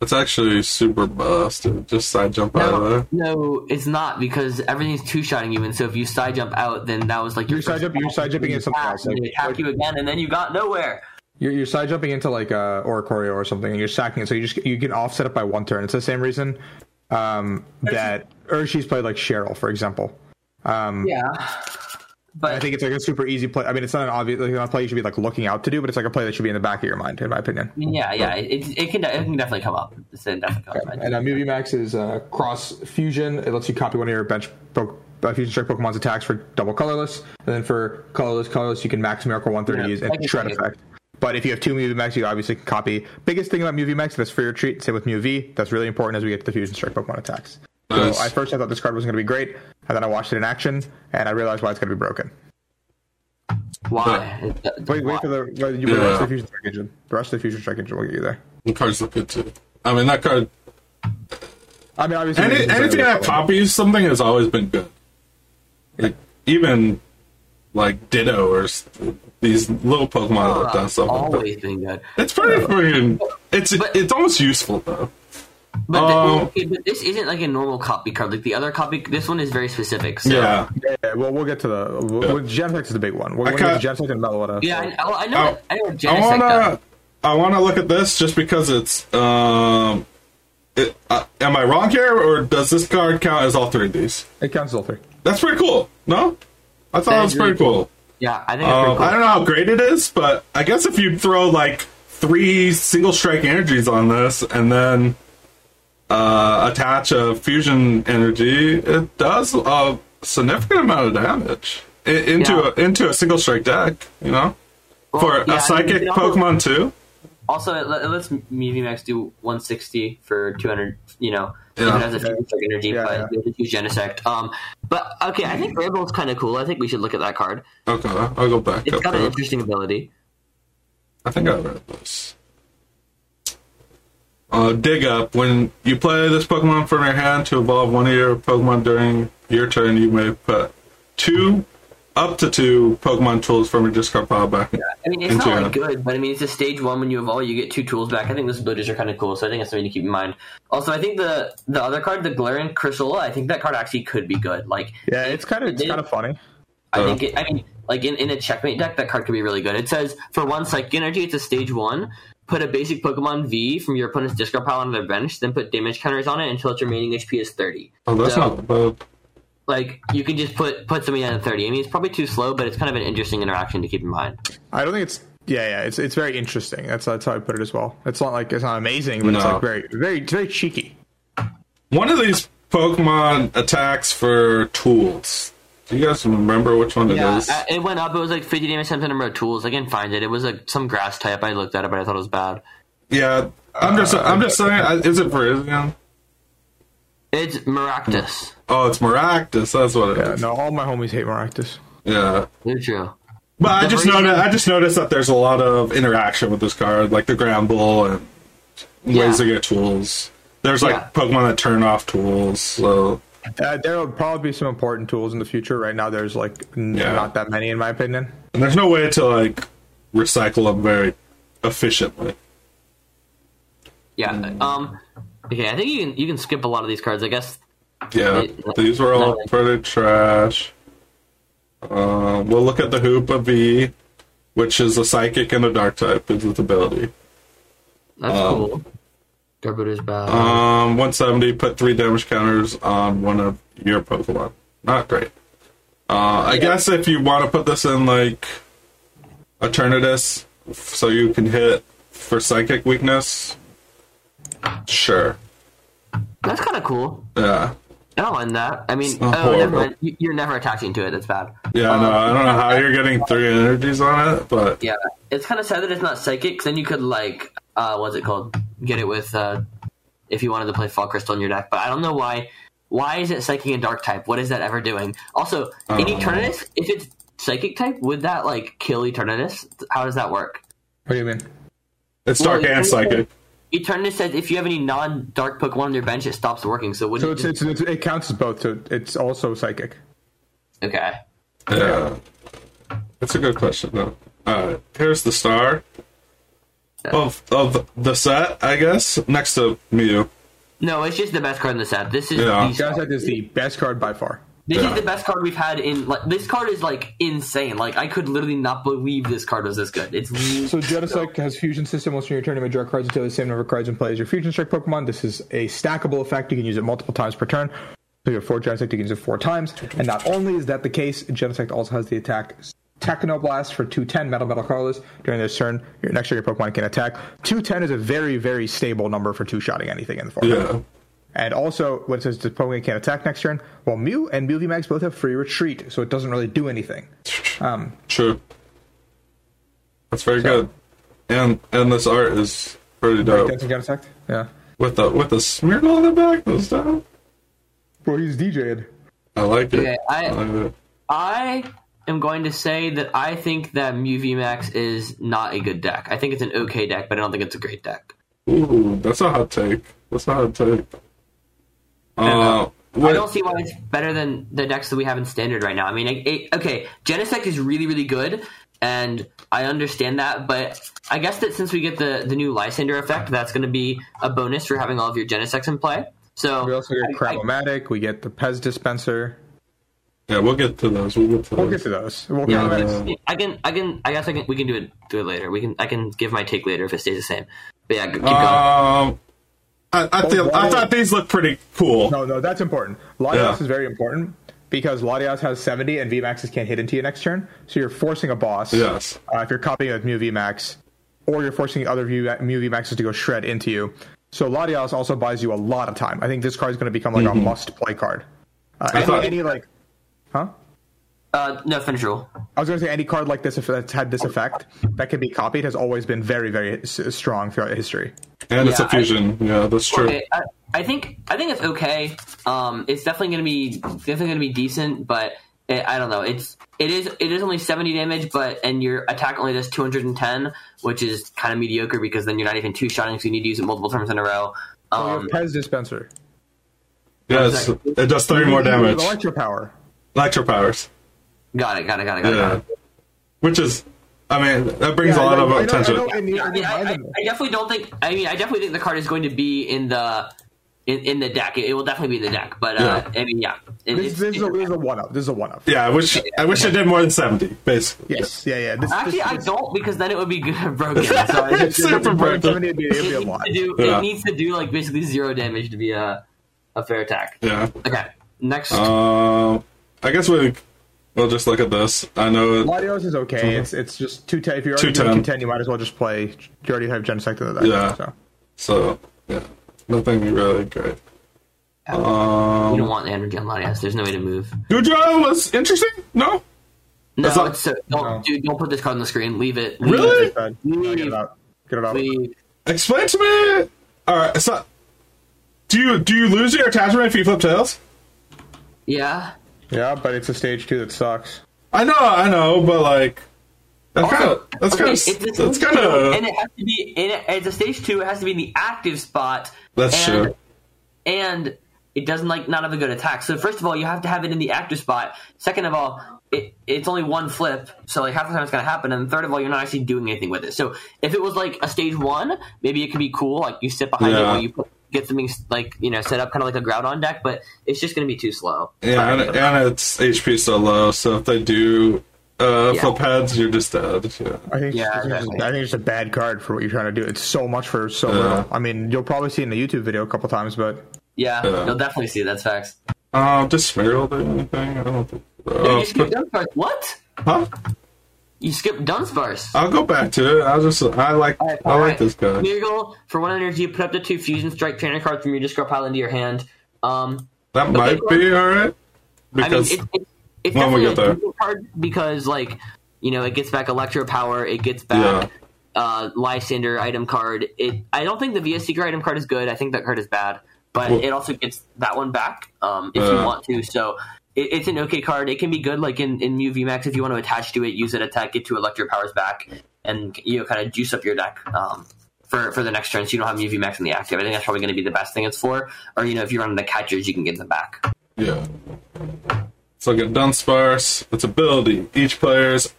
that's actually super busted. Just side jump out of there. No, no, it's not because everything's two shotting you, and so if you side jump out, then that was like your You're side jump- you're side jumping into something else, like- they attack like- you again, and then you got nowhere. You're, you're side jumping into like uh, Oricorio or something, and you're sacking it, so you just you can offset it by one turn. It's the same reason um, that Urshi's played like Cheryl, for example. Um, Yeah, but I think it's like a super easy play. I mean, it's not an obvious like, not a play you should be like looking out to do, but it's like a play that should be in the back of your mind, in my opinion. yeah, yeah, it, it can it can definitely come up. It's definitely come up. And uh, Mew V Max is uh, cross fusion. It lets you copy one of your bench uh, fusion strike Pokemon's attacks for double colorless, and then for colorless, colorless, you can max Miracle 130 Yeah, and shred effect. But if you have two Mew Max, you obviously can copy. Biggest thing about Mew Max, that's for your treat. Same with Mew V. That's really important as we get to the Fusion Strike Pokemon attacks. Nice. So I first I thought this card was going to be great, and then I watched it in action, and I realized why it's going to be broken. Why? It- Wait, why? wait for the well, you Yeah. the rest of the Fusion Strike engine. The rest of the Fusion Strike engine will get you there. The cards look good too. I mean, that card. I mean, obviously, Any, anything that copies something has always been good. Like even like Ditto or these little Pokemon that have done stuff. like that. always been good. It's pretty freaking. It's But- it's almost useful though. But, Um, the, okay, but this isn't like a normal copy card. Like the other copy, this one is very specific. So. Yeah. Yeah, yeah, well, we'll get to the. We'll, Yeah. well, Genesect is the big one. We're I going to get can't- to Genesect and Meloetta. Yeah, I, oh, I know. That- I know what I wanna does. I wanna look at this just because it's um. It, uh, am I wrong here, or does this card count as all three of these? It counts as all three. That's pretty cool. No, I thought That it was is really pretty cool. Yeah, I think it's Um, cool. I don't know how great it is, but I guess if you throw like three single strike energies on this and then uh, attach a fusion energy, it does a significant amount of damage into Yeah. a, into a single strike deck. You know, Well, for yeah, I a mean, psychic you can also- Pokemon too. Also, it, let- it lets Mew Max do 160 for 200. You know, Yeah. if it has a fusion strike energy, Yeah, but yeah. you have to use Genesect. Um, but okay, I think Rainbow's kind of cool. I think we should look at that card. Okay, I'll go back It's up. got an interesting ability. I think I read this. Uh, dig up. When you play this Pokemon from your hand to evolve one of your Pokemon during your turn, you may put two, up to two Pokemon tools from your discard pile back. Yeah. I mean, it's into not your like good, but I mean, it's a stage one when you evolve, you get two tools back. I think those abilities are kind of cool, so I think that's something to keep in mind. Also, I think the the other card, the Galarian Cursola, I think that card actually could be good. Like, Yeah, it's kind of it's kind of funny. I Uh. think it, I mean, like in, in a checkmate deck, that card could be really good. It says for one psychic energy, it's a stage one. Put a basic Pokemon V from your opponent's discard pile on their bench, then put damage counters on it until its remaining HP is 30. Oh, that's So, not bad. like you can just put put something at 30. I mean, it's probably too slow, but it's kind of an interesting interaction to keep in mind. I don't think it's yeah yeah it's it's very interesting. That's that's how I put it as well. It's not like it's not amazing, but it's like very very it's very cheeky. One of these Pokemon attacks for tools. Do you guys remember which one it Yeah, is? uh, it went up. It was like 50 damage times the number of tools. I can't find it. It was like some grass type. I looked at it, but I thought it was bad. yeah, I'm just I'm just saying. uh, Is it for Isgan? It's Maractus. Oh, it's Maractus. That's what it Yeah, is. no, all my homies hate Maractus. Yeah. They're true. But I just version- noticed. I just noticed that there's a lot of interaction with this card, like the Gramble and Yeah. ways to get tools. There's like Yeah. Pokemon that turn off tools. So Uh, there will probably be some important tools in the future. Right now, there's like n- Yeah. not that many in my opinion. and there's no way to like recycle them very efficiently. Yeah. Um. Okay. I think you can you can skip a lot of these cards. I guess. Yeah, It- these were all no. pretty trash. Uh, we'll look at the Hoopa V, which is a psychic and a dark type. Is its ability. That's cool. Bad. Um, 170. Put three damage counters on one of your Pokemon. Not great. Uh, I guess if you want to put this in like Eternatus, so you can hit for psychic weakness, sure. That's kind of cool. Yeah. I don't mind that. I mean, not oh, never mind. You- You're never attaching to it. That's bad. Yeah, no, I don't know how you're getting three energies on it, but Yeah, it's kind of sad that it's not psychic. 'cause then you could like, uh, what's it called? Get it with uh, if you wanted to play Fog Crystal in your deck. But I don't know why. Why is it psychic and dark type? What is that ever doing? Also, in. Eternatus, if it's psychic type, would that like kill Eternatus? How does that work? What do you mean? it's Well, dark and Eternatus- psychic. Eternatus says if you have any non-dark Pokemon on your bench, it stops working. So would So it's, it's, it's it counts as both. So it's also psychic. okay. Yeah. That's a good question, though. Alright, here's the star of of the set, I guess, next to Mew. No, it's just the best card in the set. This is Yeah. the Genesect is the best card by far. This Yeah. is the best card we've had in like this card is like insane. Like I could literally not believe this card was this good. It's So Genesect has Fusion System. Once you turn, you may draw cards until the same number of cards in play as your Fusion Strike Pokemon. This is a stackable effect. You can use it multiple times per turn. So you have four Genesect, you can use it four times. And not only is that the case, Genesect also has the attack Technoblast for 210 Metal Metal Colorless. During this turn, your next turn your Pokemon can attack. 210 is a very, very stable number for two-shotting anything in the format. Yeah. And also, when it says the Pokemon can't attack next turn, well, Mew and Mew VMAX both have free retreat, so it doesn't really do anything. Um, True. That's very good. And and this art is pretty dope. Dancing Genesect? Yeah. With the with the Smeargle on the back, those down. Well, he's DJ'd. I like it. Okay, I- like it. I am going to say that I think that Mew VMAX is not a good deck. I think it's an okay deck, but I don't think it's a great deck. Ooh, that's a hot take. That's a hot take. Uh, I don't see why it's better than the decks that we have in standard right now. I mean, it, it, okay, Genesect is really, really good, and I understand that, but I guess that since we get the, the new Lysander effect, that's going to be a bonus for having all of your Genesects in play. So We also get Cram-o-matic. We get the Pez dispenser. yeah, we'll get to those. We'll get to We'll those. get to those. We'll Yeah, get to Uh, those. I can, I can, I guess I can. We can do it, do it later. We can, I can give my take later if it stays the same. But yeah, keep going. Um, I, I, feel, I thought these looked pretty cool. No, no, that's important. Latios Yeah. is very important because Latios has 70 and VMAXs can't hit into you next turn. So you're forcing a boss. Yes. Uh, if you're copying with Mew VMAX, or you're forcing other Mew VMAXs to go shred into you. So Latios also buys you a lot of time. I think this card is going to become like a must play card. Uh, any, Mm-hmm. thought- any like, huh? Uh, no finish rule. I was going to say any card like this, if that's had this effect, that can be copied, has always been very, very s- strong throughout history. And it's a fusion. yeah, that's true. Okay, I, I think I think it's okay. Um, it's definitely going to be definitely going to be decent, but it, I don't know. It's it is it is only seventy damage, but and your attack only does two hundred and ten, which is kind of mediocre because then you're not even two shotting, so you need to use it multiple times in a row. We Um, have Pez dispenser. Yes, it does 30 more damage. Electro power. Electro powers. Got it, got it, got it, got it. Yeah. Got it. Which is, I mean, that brings Yeah, a lot I of I attention. I know, and you- I, mean, I, mind I, definitely don't think. I mean, I definitely think the card is going to be in the in, in the deck. It, it will definitely be in the deck. But uh, Yeah. I mean, yeah, it- This, this is a, this is a one up. This is a one up. Yeah, I wish I wish I did more than seventy, basically. Yes. Yeah. Yeah. This, Actually, this, I don't because then it would be broken. So It's super broken. It'd be, it'd be it, a needs to do, Yeah. it needs to do like basically zero damage to be a a fair attack. Yeah. Okay, next. Um, I guess we we'll just look at this. I know. It, Latios is okay. It's it's just two ten. If you're already 210. doing two ten, you might as well just play. You already have Genesect in the deck. Yeah. So. so yeah, nothing really great. you Um, don't want the energy on Latias. There's no way to move. Gudra was interesting. No, No, That's not- it's so, don't, No. dude, don't put this card on the screen. Leave it. Leave Really? It. Bad. No, get it out. Get it out. Leave. explain to me. All right, so do you do you lose your attachment if you flip tails? Yeah. Yeah, but it's a stage two that sucks. I know, I know, but like that's kind of that's Okay, kind of that's kind of and it has to be. In it, it's a stage two. It has to be in the active spot. That's and, true. And it doesn't like not have a good attack. So first of all, you have to have it in the active spot. Second of all, it, it's only one flip, so like half the time it's gonna happen. And third of all, you're not actually doing anything with it. So if it was like a stage one, maybe it could be cool. Like you sit behind it while you put, get something like you know set up, kind of like a Groudon deck. But it's just gonna be too slow. yeah, and, and it's HP so low, so if they do uh, Yeah. flip heads, you're just dead. Yeah. I think, Yeah, it's, I think it's- exactly. I think it's a bad card for what you're trying to do. It's so much for so Yeah. little. I mean, you'll probably see it in the YouTube video a couple times, but yeah, Yeah. you'll definitely see it. That's facts. Um, does Smeargle do anything? I don't think. Yeah, Uh, you skipped Dunsparce. What? huh? You skipped Dunsparce. I'll go back to it. I just I like Alright, I like this guy. Smeargle, for one energy, put up to two Fusion Strike trainer cards from your discard pile into your hand. Um, That might be alright I mean, because it, it, it's when we get a there. card because, like, you know, it gets back Electro Power, it gets back uh, Lysander item card. It, I don't think the VS Seeker item card is good. I think that card is bad, but Well- it also gets that one back um, if you want to. So it, it's an okay card. It can be good, like in in Mew VMAX, if you want to attach to it, use it, attack, get two Electro Powers back, and you know, kind of juice up your deck. Um, for, for the next turn, so you don't have Mew VMAX in the active. I think that's probably going to be the best thing it's for. Or you know, if you're running the catchers, you can get them back. yeah. So get Dunsparce. Its a ability: each player's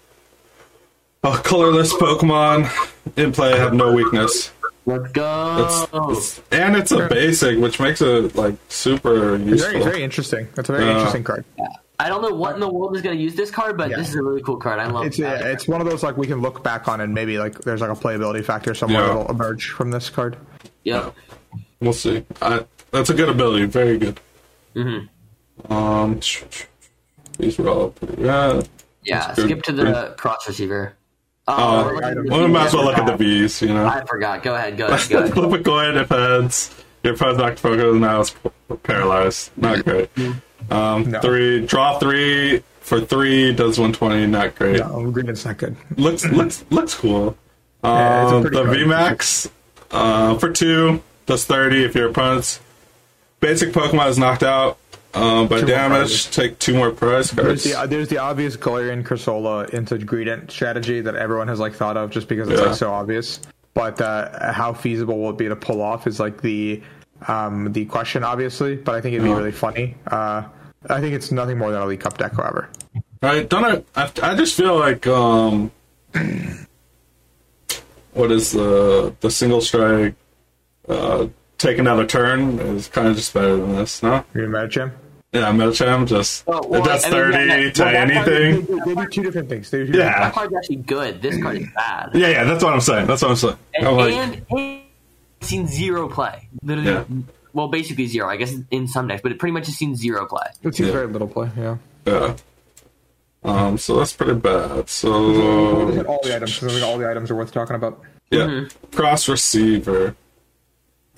a colorless Pokemon in play have no weakness. Let's go. It's, it's- and it's a basic, which makes it like super it's useful. very, it's very interesting. It's a very Yeah. interesting card. I don't know what in the world is going to use this card, but Yeah. this is a really cool card. I love It's it. yeah, it's one of those like we can look back on and maybe like there's like a playability factor somewhere Yeah. that'll emerge from this card. Yep. We'll see. I, that's a good ability. Very good. Mm-hmm. Um, these were all pretty rad. Yeah. Skip to the cross receiver. Oh, we're looking at the well, we might as well look at the V. V's. You know. I forgot. Go ahead. Go ahead. Go ahead. Flip a coin if heads. Your opponent's knocked focus now it's paralyzed. Not great. Um, No. Three draw three for three does one twenty. Not great. No, green is not good. Looks looks looks cool. Yeah, Um, pretty the card. VMAX uh, for two does thirty if your opponent's basic Pokemon is knocked out um, by Two damage. Take two more prize There's the there's the obvious Galarian Cursola into Greedent strategy that everyone has like thought of just because it's Yeah. like so obvious. But uh, how feasible will it be to pull off is like the um, the question, obviously. But I think it'd be Yeah. really funny. Uh, I think it's nothing more than a League Cup deck, however. I Don't I? I, I just feel like um, what is the the single strike? Uh, take another turn is kind of just better than this, no? You Medicham? Yeah, Medicham just Oh, well, it does I mean, thirty yeah, that- to well, that card- anything. They, they do two different things. Two Yeah. different That card's actually good. This card is bad. Yeah, yeah, that's what I'm saying. That's what I'm saying. And, I'm like, and, and seen zero play. Literally. Yeah. Well, basically zero. I guess in some decks, but it pretty much has seen zero play. It seems Yeah. very little play. Yeah. yeah. Um, so that's pretty bad. So all the items. 'cause I think all the items are worth talking about. yeah, Mm-hmm. cross receiver.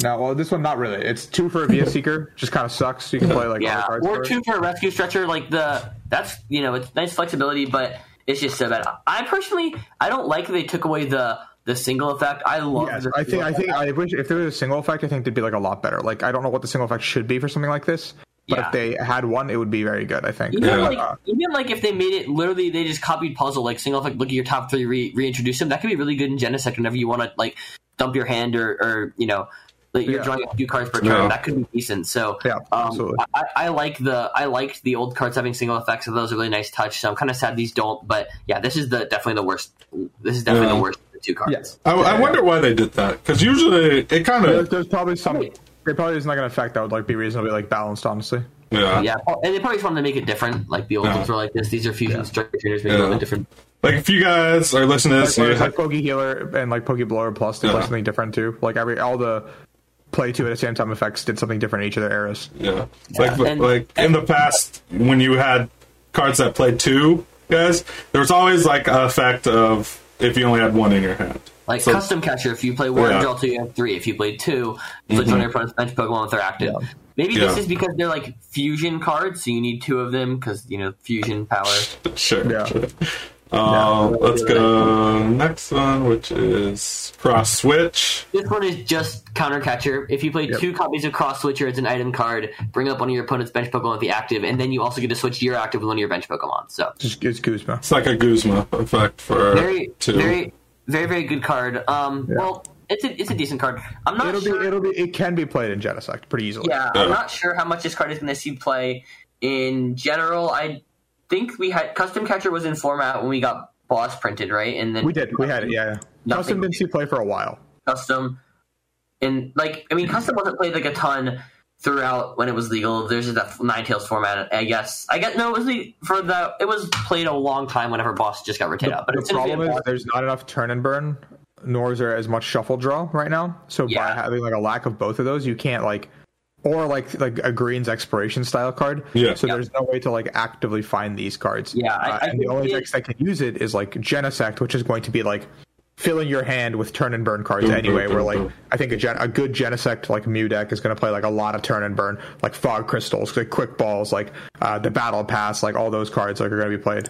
Now, well, this one not really. It's two for a VS Seeker. Just kind of sucks. You can play like Yeah, cards. or two for a rescue stretcher. Like the that's you know it's nice flexibility, but it's just so bad. I personally I don't like they took away the the single effect. I love. Yes, the I think I think I wish if there was a single effect, I think they'd be like a lot better. Like I don't know what the single effect should be for something like this, but Yeah. if they had one, it would be very good. I think. Even Yeah. like uh, even like if they made it literally they just copied puzzle like single effect look at your top three re- reintroduce them that could be really good in Genesect whenever you want to like dump your hand or, or you know like you're Yeah. drawing a few cards per turn Yeah. that could be decent so Yeah, um. I, I like the I liked the old cards having single effects so those are really nice touch so I'm kind of sad these don't but yeah this is the definitely the worst this is definitely Yeah. the worst of the two cards Yes. I, I wonder why they did that because usually it kind of there's probably some. It probably is not going to affect that would like be reasonably like balanced, honestly. Yeah. Yeah, and they probably just wanted to make it different. Like the old Yeah. ones were like this. These are fusion Yeah. strike trainers, make it a little bit different. Like if you guys are listening to this, and you like Poke Healer and like Poke Blower Plus did Yeah. like something different too. Like every all the play two at the same time effects did something different in each of their eras. yeah, like and- like in the past when you had cards that played two guys, there was always like a effect of if you only had one in your hand. Like So- custom catcher, if you play one, Yeah. Mm-hmm. draw two, you have three. If you play two, switch on your opponent's bench Pokemon if they're active. Yeah. Maybe this is because they're like fusion cards, so you need two of them because you know fusion power. Sure. Yeah. Sure. Uh, let's go next one, which is cross switch. This one is just counter catcher. If you play Yep. two copies of Cross Switcher it's an item card, bring up one of your opponent's bench Pokemon with the active, and then you also get to switch your active with one of your bench Pokemon. So Just it's Guzma. It's like a Guzma effect for very, two. very, very, very good card. Um, Yeah. well, it's a it's a decent card. I'm not It'll sure. be it'll be it can be played in Genesect pretty easily. Yeah, Yeah. I'm not sure how much this card is going to see play in general. I think we had custom catcher was in format when we got boss printed, right? And then We did. We had it. Yeah. Custom didn't see play for a while. custom, and like I mean, custom wasn't played like a ton throughout when it was legal. There's just that Ninetales format. I guess. I guess no, it was the, for the. It was played a long time whenever boss just got rotated out. But The it's gonna be a problem is there's not enough turn and burn, nor is there as much shuffle draw right now. So by Yeah. having like a lack of both of those, you can't like, or like like a greens exploration style card. Yeah. So Yeah. there's no way to like actively find these cards. Yeah, I- Uh, I and the only it- decks that can use it is like Genesect, which is going to be like filling your hand with turn and burn cards Boom, anyway. boom, where boom, like boom. I think a, gen- a good Genesect like Mew deck is going to play like a lot of turn and burn, like fog crystals, like quick balls, like uh, the battle pass, like all those cards like are going to be played.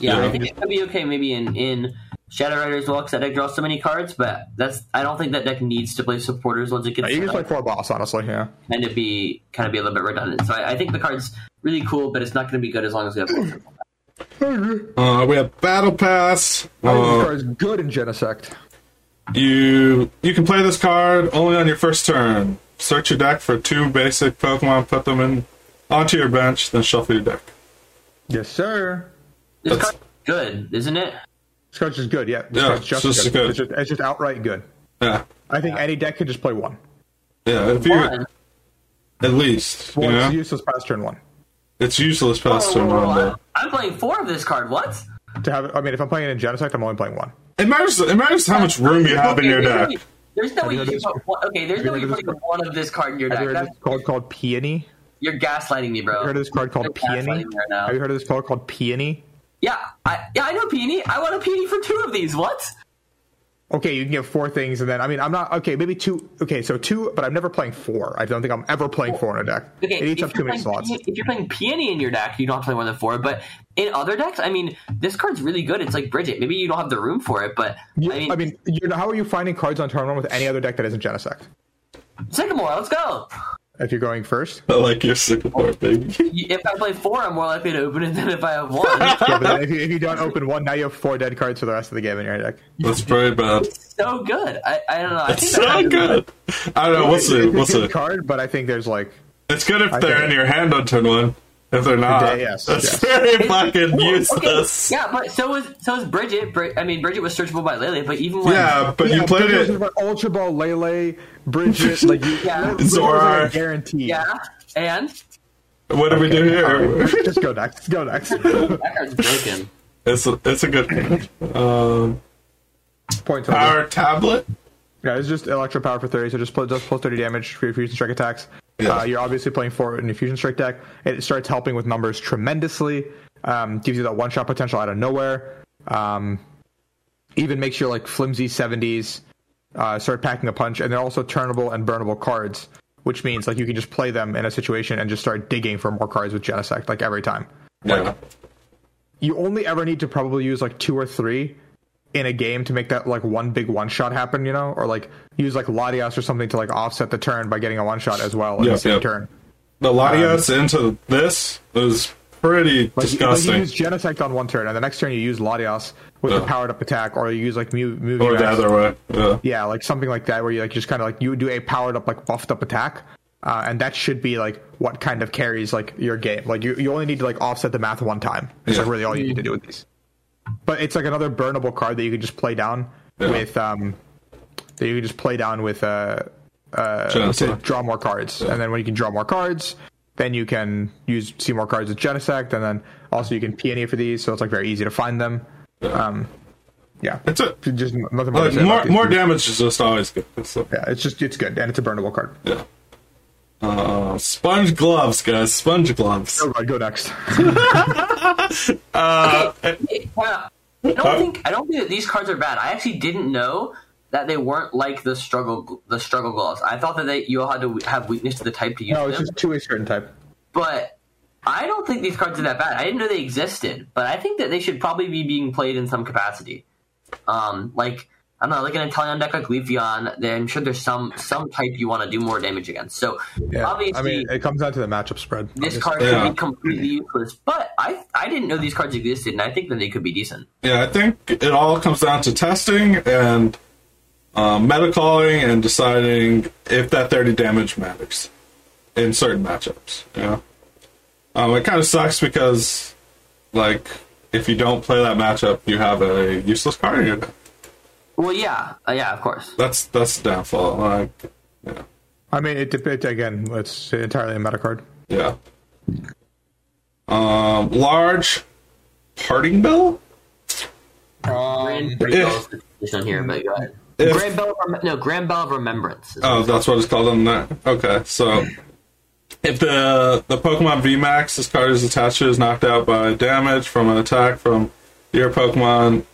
Yeah, Yeah. I think it could be okay maybe in in Shadow Riders as well because that deck draws so many cards. But that's I don't think that deck needs to play supporters once it gets You can set play four boss, honestly. Yeah. and to be kind of be a little bit redundant. So I, I think the card's really cool, but it's not going to be good as long as we have. both. Uh, we have battle pass. I think this Uh, card is good in Genesect. you you can play this card only on your first turn. Search your deck for two basic Pokemon, put them in onto your bench, then shuffle your deck. Yes, sir. This That's- card's good, isn't it? This is good. Yeah, this Yeah, card's just, it's just good. good. It's, just, it's just outright good. Yeah, I think any deck could just play one. yeah. If you One. at least, you One know, is useless past turn one. it's useless past Whoa, turn whoa, whoa, one. Oh, though. I'm playing four of this card. What? To have, I mean, if I'm playing it in Genesect, I'm only playing one. It matters. It matters how much room you have in your deck. There's no way you you can put one, okay. There's no way you put one of this card in your Have deck. you heard of That's, this card called Peony? you're gaslighting me, bro. Have you heard of this card called You're Peony? right. Have you heard of this card called Peony? Yeah, I, yeah, I know Peony. I want a Peony for two of these. What? Okay, you can get four things, and then I mean, I'm not okay. Maybe two. Okay, so two, but I'm never playing four. I don't think I'm ever playing four in a deck. Okay, it eats up too many slots. Peony- if you're playing Peony in your deck, you don't have to play more than four. But in other decks, I mean, this card's really good. It's like Brigette. Maybe you don't have the room for it, but You- I mean, I mean, you know, how are you finding cards on turn one with any other deck that isn't Genesect? Sycamore, let's go. If you're going first, I like your Sycamore, baby. If I play four, I'm more likely to open it than if I have one. yeah, but if you, if you don't open one, now you have four dead cards for the rest of the game in your deck. That's very bad. so good. I, I don't know. I It's think so that- good. I don't know. We'll see. It's We'll see. card, but I think there's like It's good if I they're think- in your hand on turn one. If they're not, Yeah, yes, that's yes. very fucking Okay, useless. Yeah, but so is so is Brigette. Brid- I mean, Brigette was searchable by Lele, but even when Yeah, but you Yeah, played Brigette it. was like Ultra Ball, Lele, Brigette, like you, Yeah. Bridget was Zorar. like a guarantee. yeah, and What do we do here? Just go next. Go next. that card's broken. It's a, it's a good card. Um, Point total. power tablet. Yeah, it's just electro power for 30, so just plus, just plus 30 damage for your fusion strike attacks. Yeah. Uh, you're obviously playing for in your fusion strike deck. It starts helping with numbers tremendously. Um, gives you that one shot potential out of nowhere. Um, even makes your like flimsy 70s uh, start packing a punch, and they're also turnable and burnable cards, which means like you can just play them in a situation and just start digging for more cards with Genesect like every time. Yeah. You only ever need to probably use like two or three in a game to make that like one big one shot happen, you know, or like use like Latias or something to like offset the turn by getting a one shot as well in Yep, the same yep. turn. The Latias into this is pretty Like, like disgusting. you use Genesect on one turn, and the next turn you use Latias with the Yeah. powered up attack, or you use like Mew. Mew or the other way. Yeah. Yeah, like something like that, where you like just kind of like you do a powered up like buffed up attack, uh, and that should be like what kind of carries like your game. Like you, you only need to like offset the math one time. It's like really all you need to do with these. But it's like another burnable card that you can just play down Yeah. with um that you can just play down with uh uh to draw more cards, and then when you can draw more cards, then you can use see more cards with Genesect, and then also you can peony for these, so it's like very easy to find them. Um, yeah, It's a just nothing more. like, more more damage is just always good. Yeah, it's just it's good, and it's a burnable card. yeah. Uh, sponge gloves, guys. Sponge gloves. Oh, right, go next. Uh, Yeah, I don't think I don't think that these cards are bad. I actually didn't know that they weren't like the struggle the struggle gloves. I thought that they you all had to have weakness to the type to use them. no, it's them. just two a certain type. But I don't think these cards are that bad. I didn't know they existed, but I think that they should probably be being played in some capacity. Um, like I don't know, like an Italian deck like Leafeon, then I'm sure there's some some type you want to do more damage against. So Yeah, obviously, I mean, it comes down to the matchup spread. this obviously. card Yeah. could be completely useless. But I I didn't know these cards existed, and I think that they could be decent. yeah, I think it all comes down to testing and um, meta calling and deciding if that 30 damage matters in certain matchups. You know, um, it kind of sucks because, like, if you don't play that matchup, you have a useless card in your deck. Well, yeah, uh, yeah, of course. That's that's downfall. Like, yeah, I mean, it depends. Again, it's entirely a meta card. yeah. Um, large parting bell. Grand if- Bell is on here, but go ahead. if- Grand Bell, of no, Grand Bell of Remembrance. is Oh, what that's what it's called on that. Okay, so if the the Pokemon VMAX, this card is attached to is knocked out by damage from an attack from your Pokemon,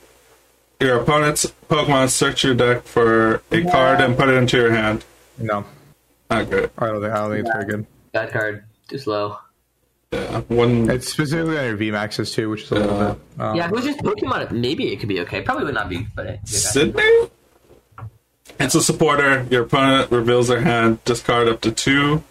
your opponent's Pokemon, search your deck for a card and put it into your hand. No, Not good. I don't think. I don't think it's very good. Bad card, too slow. Yeah, one. It's specifically on your VMAXs too, which is a little bit. Um, Yeah, if it was just Pokemon, maybe it could be okay. Probably would not be, but it, Sidney. It's a supporter. Your opponent reveals their hand. Discard up to two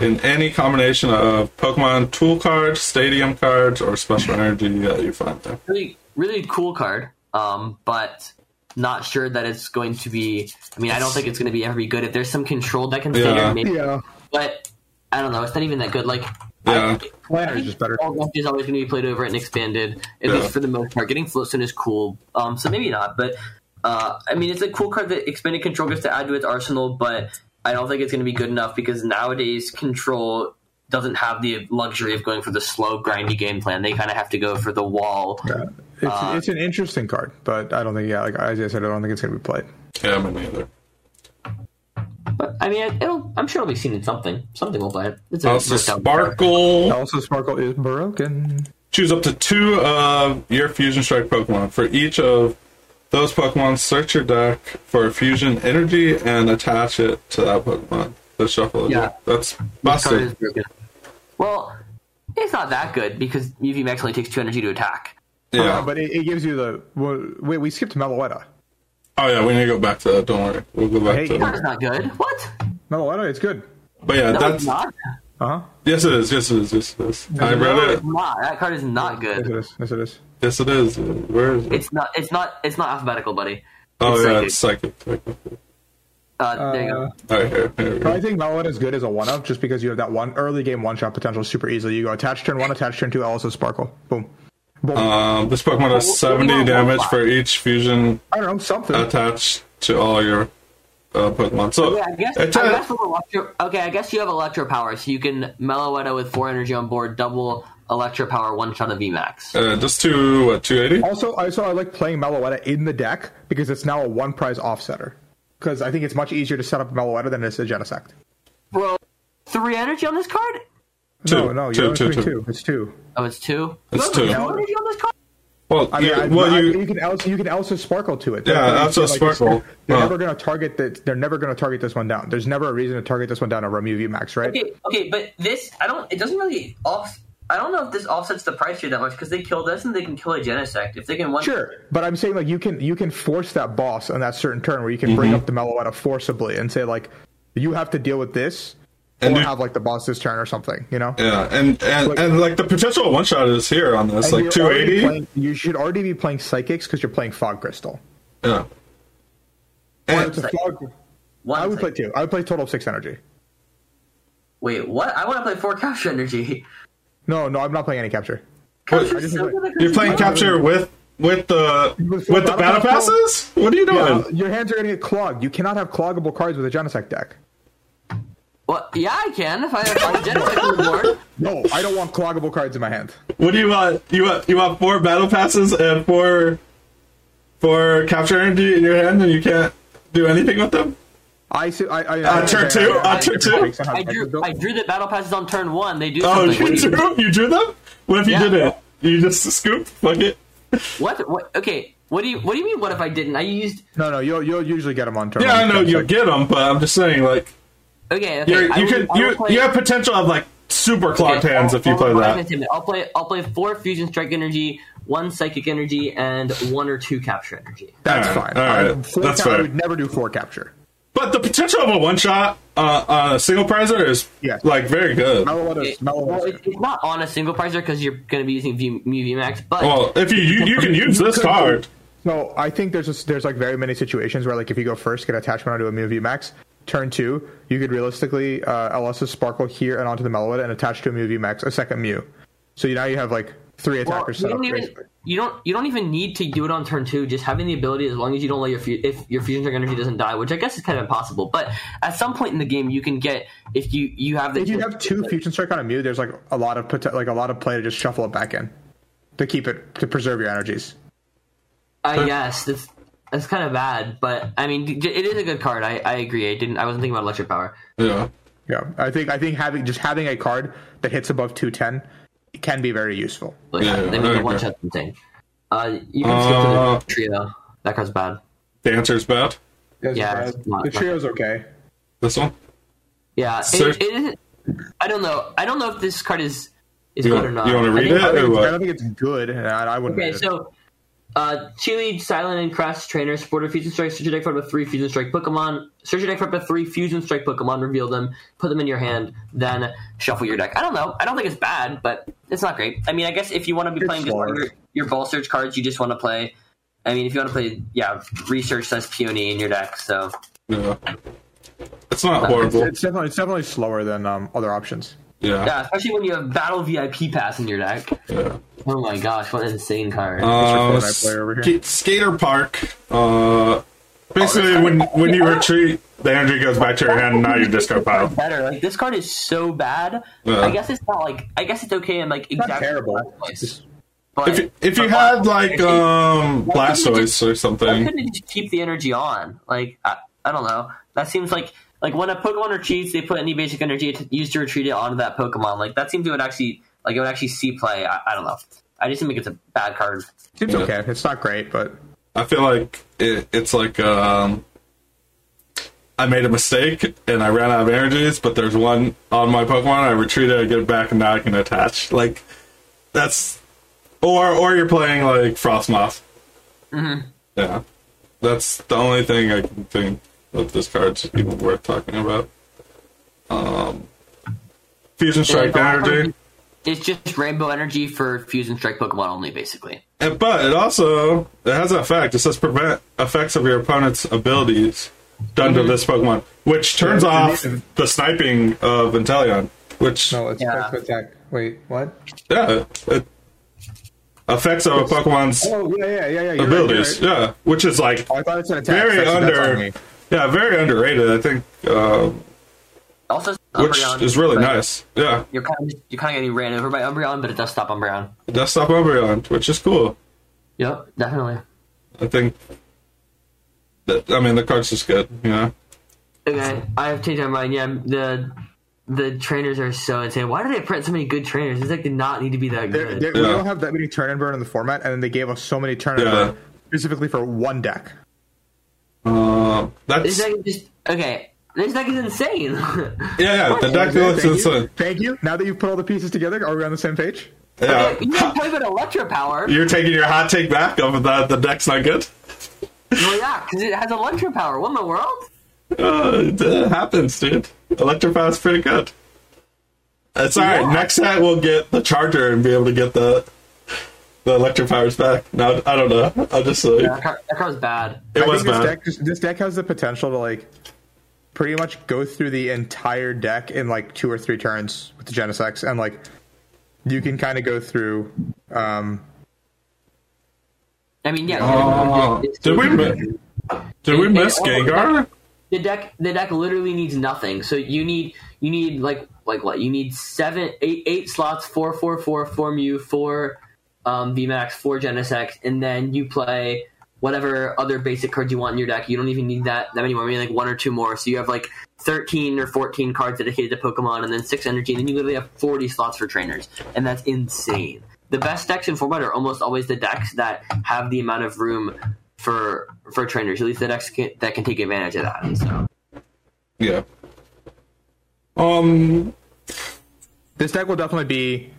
in any combination of Pokemon tool cards, stadium cards, or special energy that you find there. really, really cool card. Um, but not sure that it's going to be. I mean, I don't think it's going to be ever be good. If there's some control that can stay Yeah. there, maybe. yeah. But I don't know. It's not even that good. Like, Yeah. I, Planner I is just better. All is always going to be played over and expanded, at Yeah. least for the most part. Getting Floatstone is cool, um, so maybe not. But uh, I mean, it's a cool card that expanded control gets to add to its arsenal, but I don't think it's going to be good enough because nowadays control doesn't have the luxury of going for the slow, grindy game plan. They kind of have to go for the wall. Yeah. It's, uh, it's an interesting card, but I don't think. Yeah, like as I said, I don't think it's going to be played. Yeah, me neither. But I mean, it'll. I'm sure it'll be seen in something. Something will play it. It's a Also, versatile card. Sparkle. Also, Sparkle is broken. Choose up to two of your Fusion Strike Pokemon. For each of those Pokemon, search your deck for Fusion Energy and attach it to that Pokemon. The shuffle. it. Yeah. That's busted. Well, it's not that good because Mew V Max only takes two energy to attack. Yeah. Uh, but it, it gives you the. Well, wait, we skipped Meloetta. oh, yeah, we need to go back to that. Don't worry. We'll go back Hey, to That's it. not good. What? Meloetta, it's good. But yeah, No, that's. not. Uh huh. Yes, it is. Yes, it is. Yes, it is. I No, read it's it. not. That card is not good. Yes, it good. Yes, it is. Yes, it is. Where is it? It's not. It's not. It's not alphabetical, buddy. oh, it's yeah, psychic. it's psychic. psychic. Uh, there you go. Uh, All right, here. here we. I think Meloetta is good as a one up just because you have that one early game one shot potential super easily. You go attach turn one, attach turn two, also Sparkle. Boom. Boom. Um, this Pokemon does Well, what do you 70 damage for each fusion I don't know, something. attached to all your uh, Pokemon. So Yeah, I guess. it's I a- guess electro. Okay, I guess you have electro power, so you can Meloetta with four energy on board, double electro power, one shot of VMAX. uh, just to what 280. Also, I so I like playing Meloetta in the deck because it's now a one prize offsetter. Because I think it's much easier to set up Meloetta than it is a Genesect. Bro, three energy on this card? Two, no, no, two, you're two, only two. two. It's two. Oh, it's two. It's two. two energy on this card? Well, I mean, yeah, I, well, I- you, you can also you can also sparkle to it. Yeah, That's also what sparkle. They're Huh. never going to target that. They're never going to target this one down. There's never a reason to target this one down on Remu Max, right? Okay, okay, but this I don't. It doesn't really off. I don't know if this offsets the price here that much because they kill this and they can kill a Genesect if they can one. Sure, but I'm saying like you can you can force that boss on that certain turn where you can bring Mm-hmm. up the Meloetta forcibly and say like you have to deal with this And or do- have like the boss this turn or something. You know. yeah, and and, Like- and like the potential one shot is here on this, like 280. playing- you should already be playing psychics because you're playing fog crystal. Yeah. And, It's a fog- One I would play two. I would play total of six energy. Wait, what? I want to play four capture energy. No, no, I'm not playing any capture. Capture's I just so think- good at you're playing capture. capture with with the With with the battle battle passes. What are you doing? Yeah, your hands are going to get clogged. You cannot have cloggable cards with a Genesect deck. Well, yeah, I can if I have my Genesect on the board. No, I don't want cloggable cards in my hand. What do you want? You want you want four battle passes and four four capture energy in your hand, and you can't do anything with them. I see. I, I, Uh, turn two? Uh, turn two? I drew, I drew the battle passes on turn one. They do Oh, you drew you drew them. What if you Yeah. didn't? You just scoop. Fuck it. What? What? Okay. What do you What do you mean? What if I didn't? I used. No, no, you'll you'll usually get them on turn. Yeah, I know you'll get them, but I'm just saying, like, Okay. okay you're, you could you play- you have potential of like super clogged okay, hands I'll- if you I'll- play that. I'll play. I'll play four fusion strike energy, one psychic energy, and one or two capture energy. That's Alright, fine. alright, I, four that's cap- I fair. would never do four capture. But the potential of a one shot uh, on a single prizer is Yeah. like very good. Mellow It- well, it- it's not on a single prizer because you're going to be using v, Mew VMAX, but Well, if you you, you can use this card. So I think there's just, there's like very many situations where like if you go first, get attachment onto a Mew V Max. Turn two, you could realistically uh, Elesa's Sparkle here and onto the Meloetta and attach to a Mew V Max a second Mew. So now you have like three well, attackers you set up. even basically. you don't you don't even need to do it on turn two. Just having the ability, as long as you don't let your fu- if your fusion strike energy doesn't die, which I guess is kind of impossible. But at some point in the game, you can get if you you have the If you have two Fusion Strike on a Mew, there's like a lot of pot- like a lot of play to just shuffle it back in to keep it to preserve your energies. I guess that's that's kind of bad, but I mean, it is a good card. I, I agree. I didn't. I wasn't thinking about electric power. Yeah. Yeah, I think I think having just having a card that hits above 210 can be very useful. Like, Yeah, I mean, I the one agree. shot's insane. Uh, you can skip to Uh, the trio. That card's bad. Dancer's bad. Yeah, it's not- the trio's okay. This one. Yeah, So- it, it isn't. I don't know. I don't know if this card is is You good want- or not. you wanna I read think- it? I, think or it's, what? I don't think it's good. I, I wouldn't. Okay, read it. so uh, Chili, Cilan, and Cress trainer supported Fusion Strike. Search your deck for up to three Fusion Strike Pokemon. Search your deck for up to three Fusion Strike Pokemon. Reveal them. Put them in your hand. Then shuffle your deck. I don't know. I don't think it's bad, but it's not great. I mean, I guess if you want to be It's playing just your, your ball search cards, you just want to play. I mean, if you want to play, yeah, research says Peony in your deck. So Yeah. It's not it's, horrible. it's definitely it's definitely slower than um, other options. Yeah. yeah, especially when you have Battle VIP Pass in your deck. Yeah. Oh my gosh, what an insane card! Uh, Fortnite player over here. Sk- Skater Park. Uh, basically, when when you retreat, the energy goes back to your hand, and now you discard pile. better. Like this card is so bad. Yeah. I guess it's not like I guess it's okay in like Not exactly terrible. place. But If you, if you had why- like um Why couldn't you Blastoise just- or why something, couldn't it just keep the energy on? Like I, I don't know. That seems like like when a Pokemon retreats, they put any basic energy to use to retreat it onto that Pokemon. Like that seems to would actually like it would actually see play. I, I don't know. I just think it's a bad card. Seems Yeah. okay. It's not great, but I feel like it, it's like um I made a mistake and I ran out of energies, but there's one on my Pokemon. I retreat it, I get it back, and now I can attach. Like that's or or you're playing like Frosmoth. Mm-hmm. Yeah, that's the only thing I can think of this card's even worth talking about. Um, Fusion Strike Yeah, energy. It's just Rainbow Energy for Fusion Strike Pokemon only, basically. And, but it also it has an effect. It says prevent effects of your opponent's abilities done to this Pokemon, which turns Yeah, off and- the sniping of Inteleon. Which no, it's Yeah. yeah. attack. Wait, what? yeah, it effects of a Pokemon's Oh yeah, yeah, yeah, yeah. Abilities. Right, right. Yeah, which is like Oh, I thought it said attack. very That's- that's under. Me. Yeah, very underrated. I think, uh, Also, which Umbreon, is really nice. Yeah, You're kind of you're kind of getting ran over by Umbreon, but it does stop Umbreon. desktop Umbreon, which is cool. Yep, definitely. I think. That, I mean, the card's just good. You know. Okay, I have changed my mind. Yeah, the the trainers are so insane. Why do they print so many good trainers? These like did not need to be that They're- good. they're- We don't have that many turn and burn in the format, and then they gave us so many turn and Yeah. burn specifically for one deck. Uh, that's This deck is just okay. This deck is insane. yeah, yeah. The deck Okay, looks thank, insane. you. thank you. Now that you've put all the pieces together, are we on the same page? Yeah. you didn't play with Electro Power. You're taking your hot take back of that the deck's not good? Well, yeah, because it has Electro Power. What in the world? Uh, it uh, happens, dude. Electrify's pretty good. It's alright. Yeah. Next set we'll get the charger and be able to get the the electrifiers back. No, I don't know. I'll just say That card, that card bad. it I was think this bad. deck, this deck has the potential to like pretty much go through the entire deck in like two or three turns with the Genesect, and like you can kind of go through. Um, I mean, yeah. It's- did we mi- did we miss it- Gengar? the deck the deck literally needs nothing. So you need you need like like what you need seven eight eight slots four four four four Mew four um, VMAX four Genesect, and then you play whatever other basic cards you want in your deck. You don't even need that that many more. Maybe like one or two more. So you have like thirteen or fourteen cards dedicated to Pokemon, and then six energy, and then you literally have forty slots for trainers, and that's insane. The best decks in format are almost always the decks that have the amount of room for for trainers. At least the decks can, that can take advantage of that. So Yeah. Um. This deck will definitely be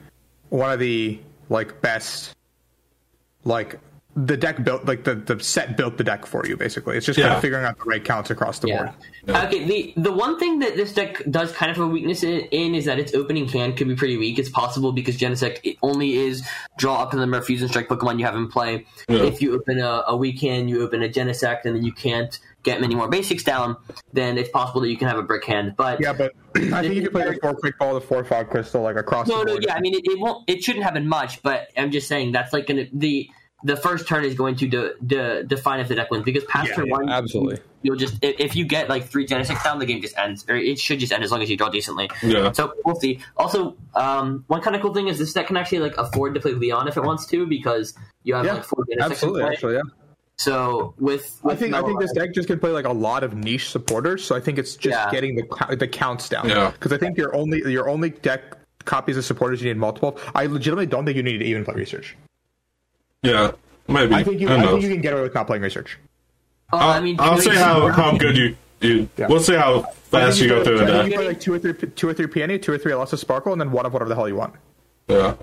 one of the like best, like the deck built, like the the set built the deck for you. Basically, it's just kind of figuring out the right counts across the board. yeah. Okay. The the one thing that this deck does kind of a weakness in, in is that its opening hand could be pretty weak. It's possible because Genesect it only is draw up to the number of Fusion Strike Pokemon you have in play. Yeah. If you open a, a weak hand, you open a Genesect, and then you can't get many more basics down, then it's possible that you can have a brick hand. But Yeah, but I think you can play the four quick ball, the four fog crystal, like across No, the no, board. yeah. I mean, it, it won't. It shouldn't happen much, but I'm just saying that's like gonna the the first turn is going to de, de, define if the deck wins because past Yeah, turn yeah, one, absolutely. you'll just if, if you get like three Genesects down, the game just ends, or it should just end as long as you draw decently. Yeah. So we'll see. Also, um, one kind of cool thing is this deck can actually like afford to play Leon if it wants to because you have Yeah, like four Genesects Absolutely, in play. actually, yeah. So with, I with think I think this deck just can play like a lot of niche supporters. So I think it's just Yeah. getting the the counts down. Yeah. Because I think your only your only deck copies of supporters you need multiple. I legitimately don't think you need to even play research. Yeah. Maybe. I think you Who I think you can get away with not playing research. Uh, I'll, I mean, I'll doing see how, how good you. you Yeah. We'll see how fast think you go play- through the I deck. You play like two or three two or three peony, two or three Elesa Sparkle, and then one of whatever the hell you want. Yeah.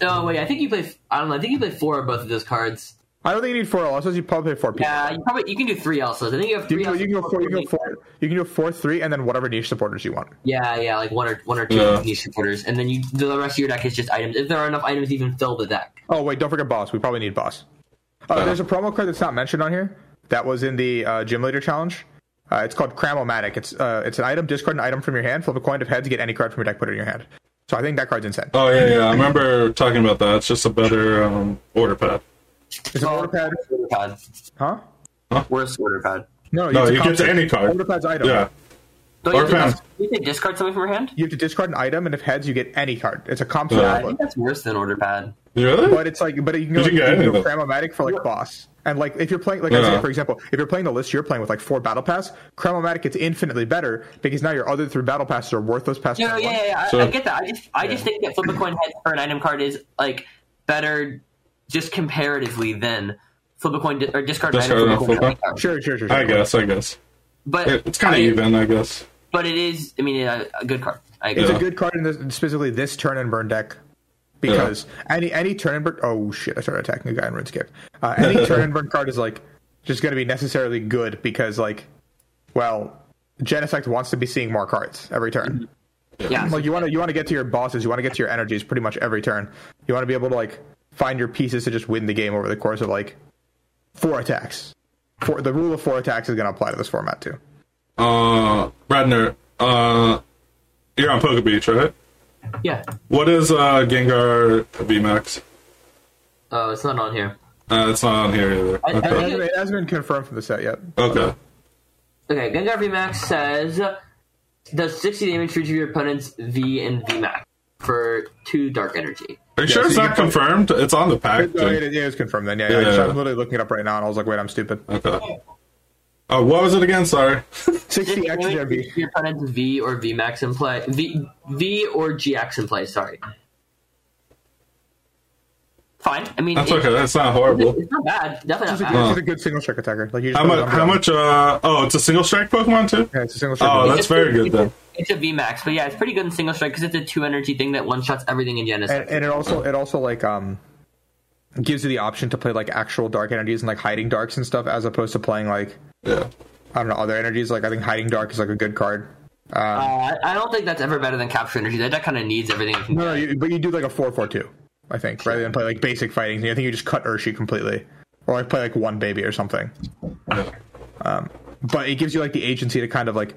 No, wait. I think you play. I don't know. I think you play four of both of those cards. I don't think you need four Elesa's. You probably play four peony. Yeah, you probably you can do three Elsas. I think you have You three. can, go, you can go Elsas, four. You can go four- four. You can go four, three, and then whatever niche supporters you want. Yeah, yeah, like one or one or two Yeah. niche supporters, and then you the rest of your deck is just items. If there are enough items to even fill the deck. Oh wait, don't forget boss. We probably need boss. Uh, Yeah. There's a promo card that's not mentioned on here. That was in the uh, gym leader challenge. Uh, it's called Cram-o-matic. It's uh, it's an item. Discard an item from your hand. Flip a coin of heads. Get any card from your deck. Put it in your hand. So I think that card's insane. Oh yeah, yeah. I remember talking about that. It's just a better um, order pad. It's an order pad. Order pad. Huh? Worst order pad. No, No, it's you get to any card. Order pad's item. Yeah. Don't you, Order have pad. to, you can discard something from your hand. You have to discard an item, and if heads, you get any card. It's a comp Yeah. I think that's worse than order pad. Really? but it's like, but you can go, You like, can get you can. Cram-o-matic for like boss. And like if you're playing, like I Yeah. say, for example, if you're playing the list you're playing with like four battle pass, Cram-o-matic gets infinitely better because now your other three battle passes are worthless past No, yeah, yeah, yeah. I, So- I get that. I just, I just think that flip a coin head for an item card is like better, just comparatively than flip a coin di- or discard an Discard item a from a flip a- coin card. Sure, sure, sure. sure. I guess. I guess. But It- It's kind I of mean, even, I guess. But it is. I mean, a, a good card. I agree. It's Yeah. a good card in this, specifically this turn and burn deck because any any turn and burn. Oh shit! I started attacking a guy in RuneScape. Uh, any turn and burn card is like just going to be necessarily good because like, well, Genesect wants to be seeing more cards every turn. yeah. Like you want to you want to get to your bosses, you want to get to your energies pretty much every turn. You want to be able to like find your pieces to just win the game over the course of like four attacks. Four, the rule of four attacks is going to apply to this format too. Uh, Radner, uh, you're on PokeBeach, right? yeah. What is uh, Gengar VMAX? Oh, it's not on here. Uh, it's not on here either. I- I It Okay. hasn't, it hasn't been confirmed from the set yet. Okay. Okay, Gengar VMAX says does 60 damage to each of your opponent's V and VMAX for two Dark Energy. Are you sure so it's you not can- confirmed? It's on the pack. No, it, it is confirmed then. Yeah, yeah. I Yeah. just, I'm literally looking it up right now, and I was like, wait, I'm stupid. Okay. Oh, what was it again? Sorry. 60 x damage to GMV. each of your opponent's V or VMAX in play. V V or GX in play. Sorry. Fine. I mean, That's it- okay. That's not horrible. It's not bad. Definitely It's not a, bad. it's a good single strike attacker. Like you just How much? How much? Uh, oh, it's a single strike Pokemon too. Yeah, it's a single strike. Oh, attacker. that's very good then. It's a VMAX, but yeah, it's pretty good in single strike because it's a two energy thing that one shots everything in Genesis. and, and it also it also like um gives you the option to play like actual dark energies and like hiding darks and stuff as opposed to playing like Yeah. I don't know other energies. Like I think hiding dark is like a good card. uh, I I don't think that's ever better than capture energy. That deck kind of needs everything. It can No, no, you, but you do like a four four two. I think rather than play like basic fighting. I think you just cut Urshi completely, or like play like one baby or something. yeah. But it gives you like the agency to kind of like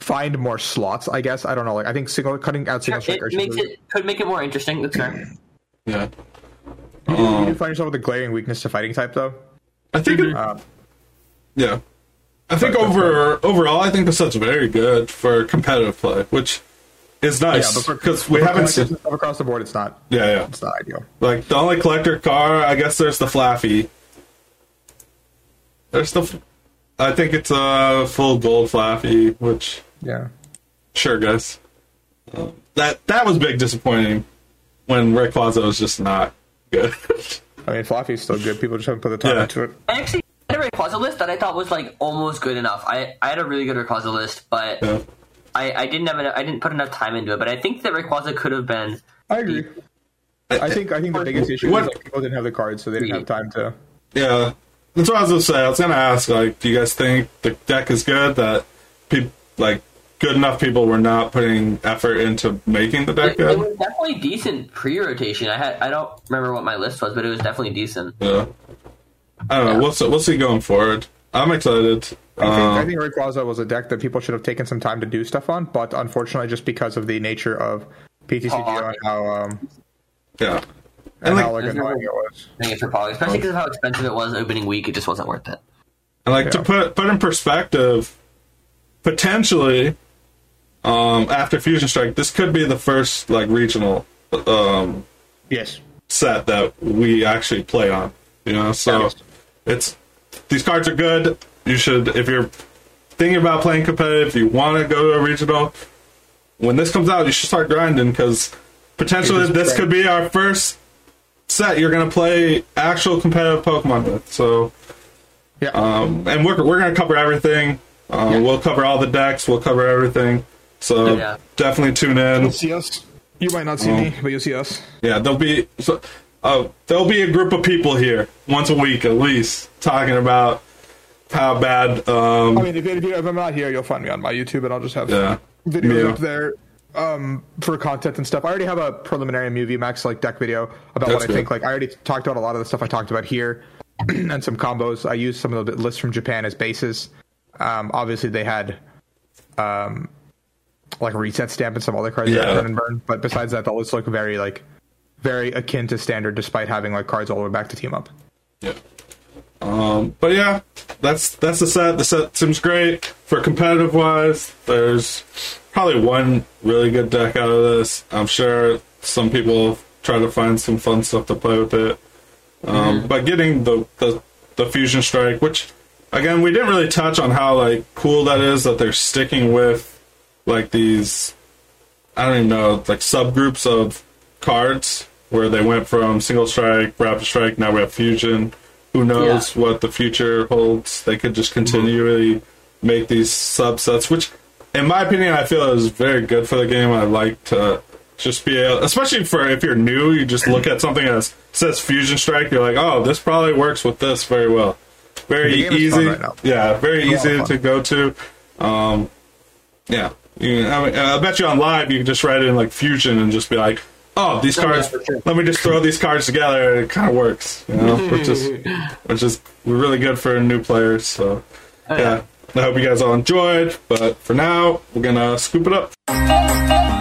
find more slots. I guess I don't know. Like I think single cutting out single strike It Urshi. makes it could make it more interesting. That's fair. Yeah. You do, you do find yourself with a glaring weakness to fighting type though. I think. It, Uh, yeah. I think over overall, I think the set's very good for competitive play, which is Yeah, nice but for- because we haven't collectors seen. stuff across the board. It's not. Yeah, yeah. It's not ideal. Like the only collector car, I guess there's the Flaaffy. There's the. I think it's a full gold Flaaffy, which Yeah. sure, guys. Uh, that that was big disappointing when Rayquaza was just not good. I mean, Flaaffy's still good. People just haven't put the time Yeah. into it. I actually had a Rayquaza list that I thought was like almost good enough. I, I had a really good Rayquaza list, but yeah. I, I didn't have enough, I didn't put enough time into it. But I think that Rayquaza could have been. I agree. I think I think the biggest issue What- is like people didn't have the cards, so they didn't have time to. Yeah, that's what I was gonna say. I was gonna ask, like, do you guys think the deck is good? That people like good enough people were not putting effort into making the deck It, it good. was definitely decent pre-rotation. I had I don't remember what my list was, but it was definitely decent. Yeah. I don't know. Yeah. We'll see, we'll see going forward. I'm excited. I think, Um, I think Rayquaza was a deck that people should have taken some time to do stuff on, but unfortunately, just because of the nature of PTCGO and how um yeah. and, And, how like, like annoying it was. I think it's for Poly, especially because of how expensive it was opening week. It just wasn't worth it. and like to put put in perspective, potentially, um, after Fusion Strike, this could be the first like regional um, Yes. set that we actually play on. You know, so it's these cards are good. You should, if you're thinking about playing competitive, if you want to go to a regional. When this comes out, you should start grinding because potentially this could be our first set you're going to play actual competitive Pokemon with. So, Yeah. um, and we're we're going to cover everything. Uh, Yeah. We'll cover all the decks. We'll cover everything. So Yeah. definitely tune in. You'll see us. You might not see Oh. me, but you'll see us. Yeah, there'll be so, uh, there'll be a group of people here once a week at least talking about how bad. Um, I mean, if, if, if I'm not here, you'll find me on my YouTube, and I'll just have yeah, videos Yeah. up there um, for content and stuff. I already have a preliminary Mew VMAX like deck video about That's what I good. think. Like I already talked about a lot of the stuff I talked about here and some combos. I used some of the lists from Japan as bases. Um, obviously, they had um, like a reset stamp and some other cards that Yeah. turn and burn. But besides that, the lists look very like very akin to standard, despite having like cards all the way back to team up. yeah. Um, but yeah, that's that's the set. The set seems great for competitive wise. There's probably one really good deck out of this. I'm sure some people try to find some fun stuff to play with it. Um, But getting the, the the fusion strike, which again we didn't really touch on how like cool that is that they're sticking with like these I don't even know like subgroups of cards where they went from single strike, rapid strike, now we have fusion. Who knows what the future holds? They could just continually make these subsets, which, in my opinion, I feel is very good for the game. I like to just be able, especially for if you're new, you just look at something that says fusion strike, you're like, oh, this probably works with this very well. Very The game is easy, right yeah, very A lot of easy to go to. Um, yeah, you, I, mean, I bet you on live you can just write in like fusion and just be like, oh, these cards. for sure. Let me just throw these cards together. and It kind of works, you know, which is which is really good for new players. So Oh, yeah, I hope you guys all enjoyed. But for now, we're gonna scoop it up.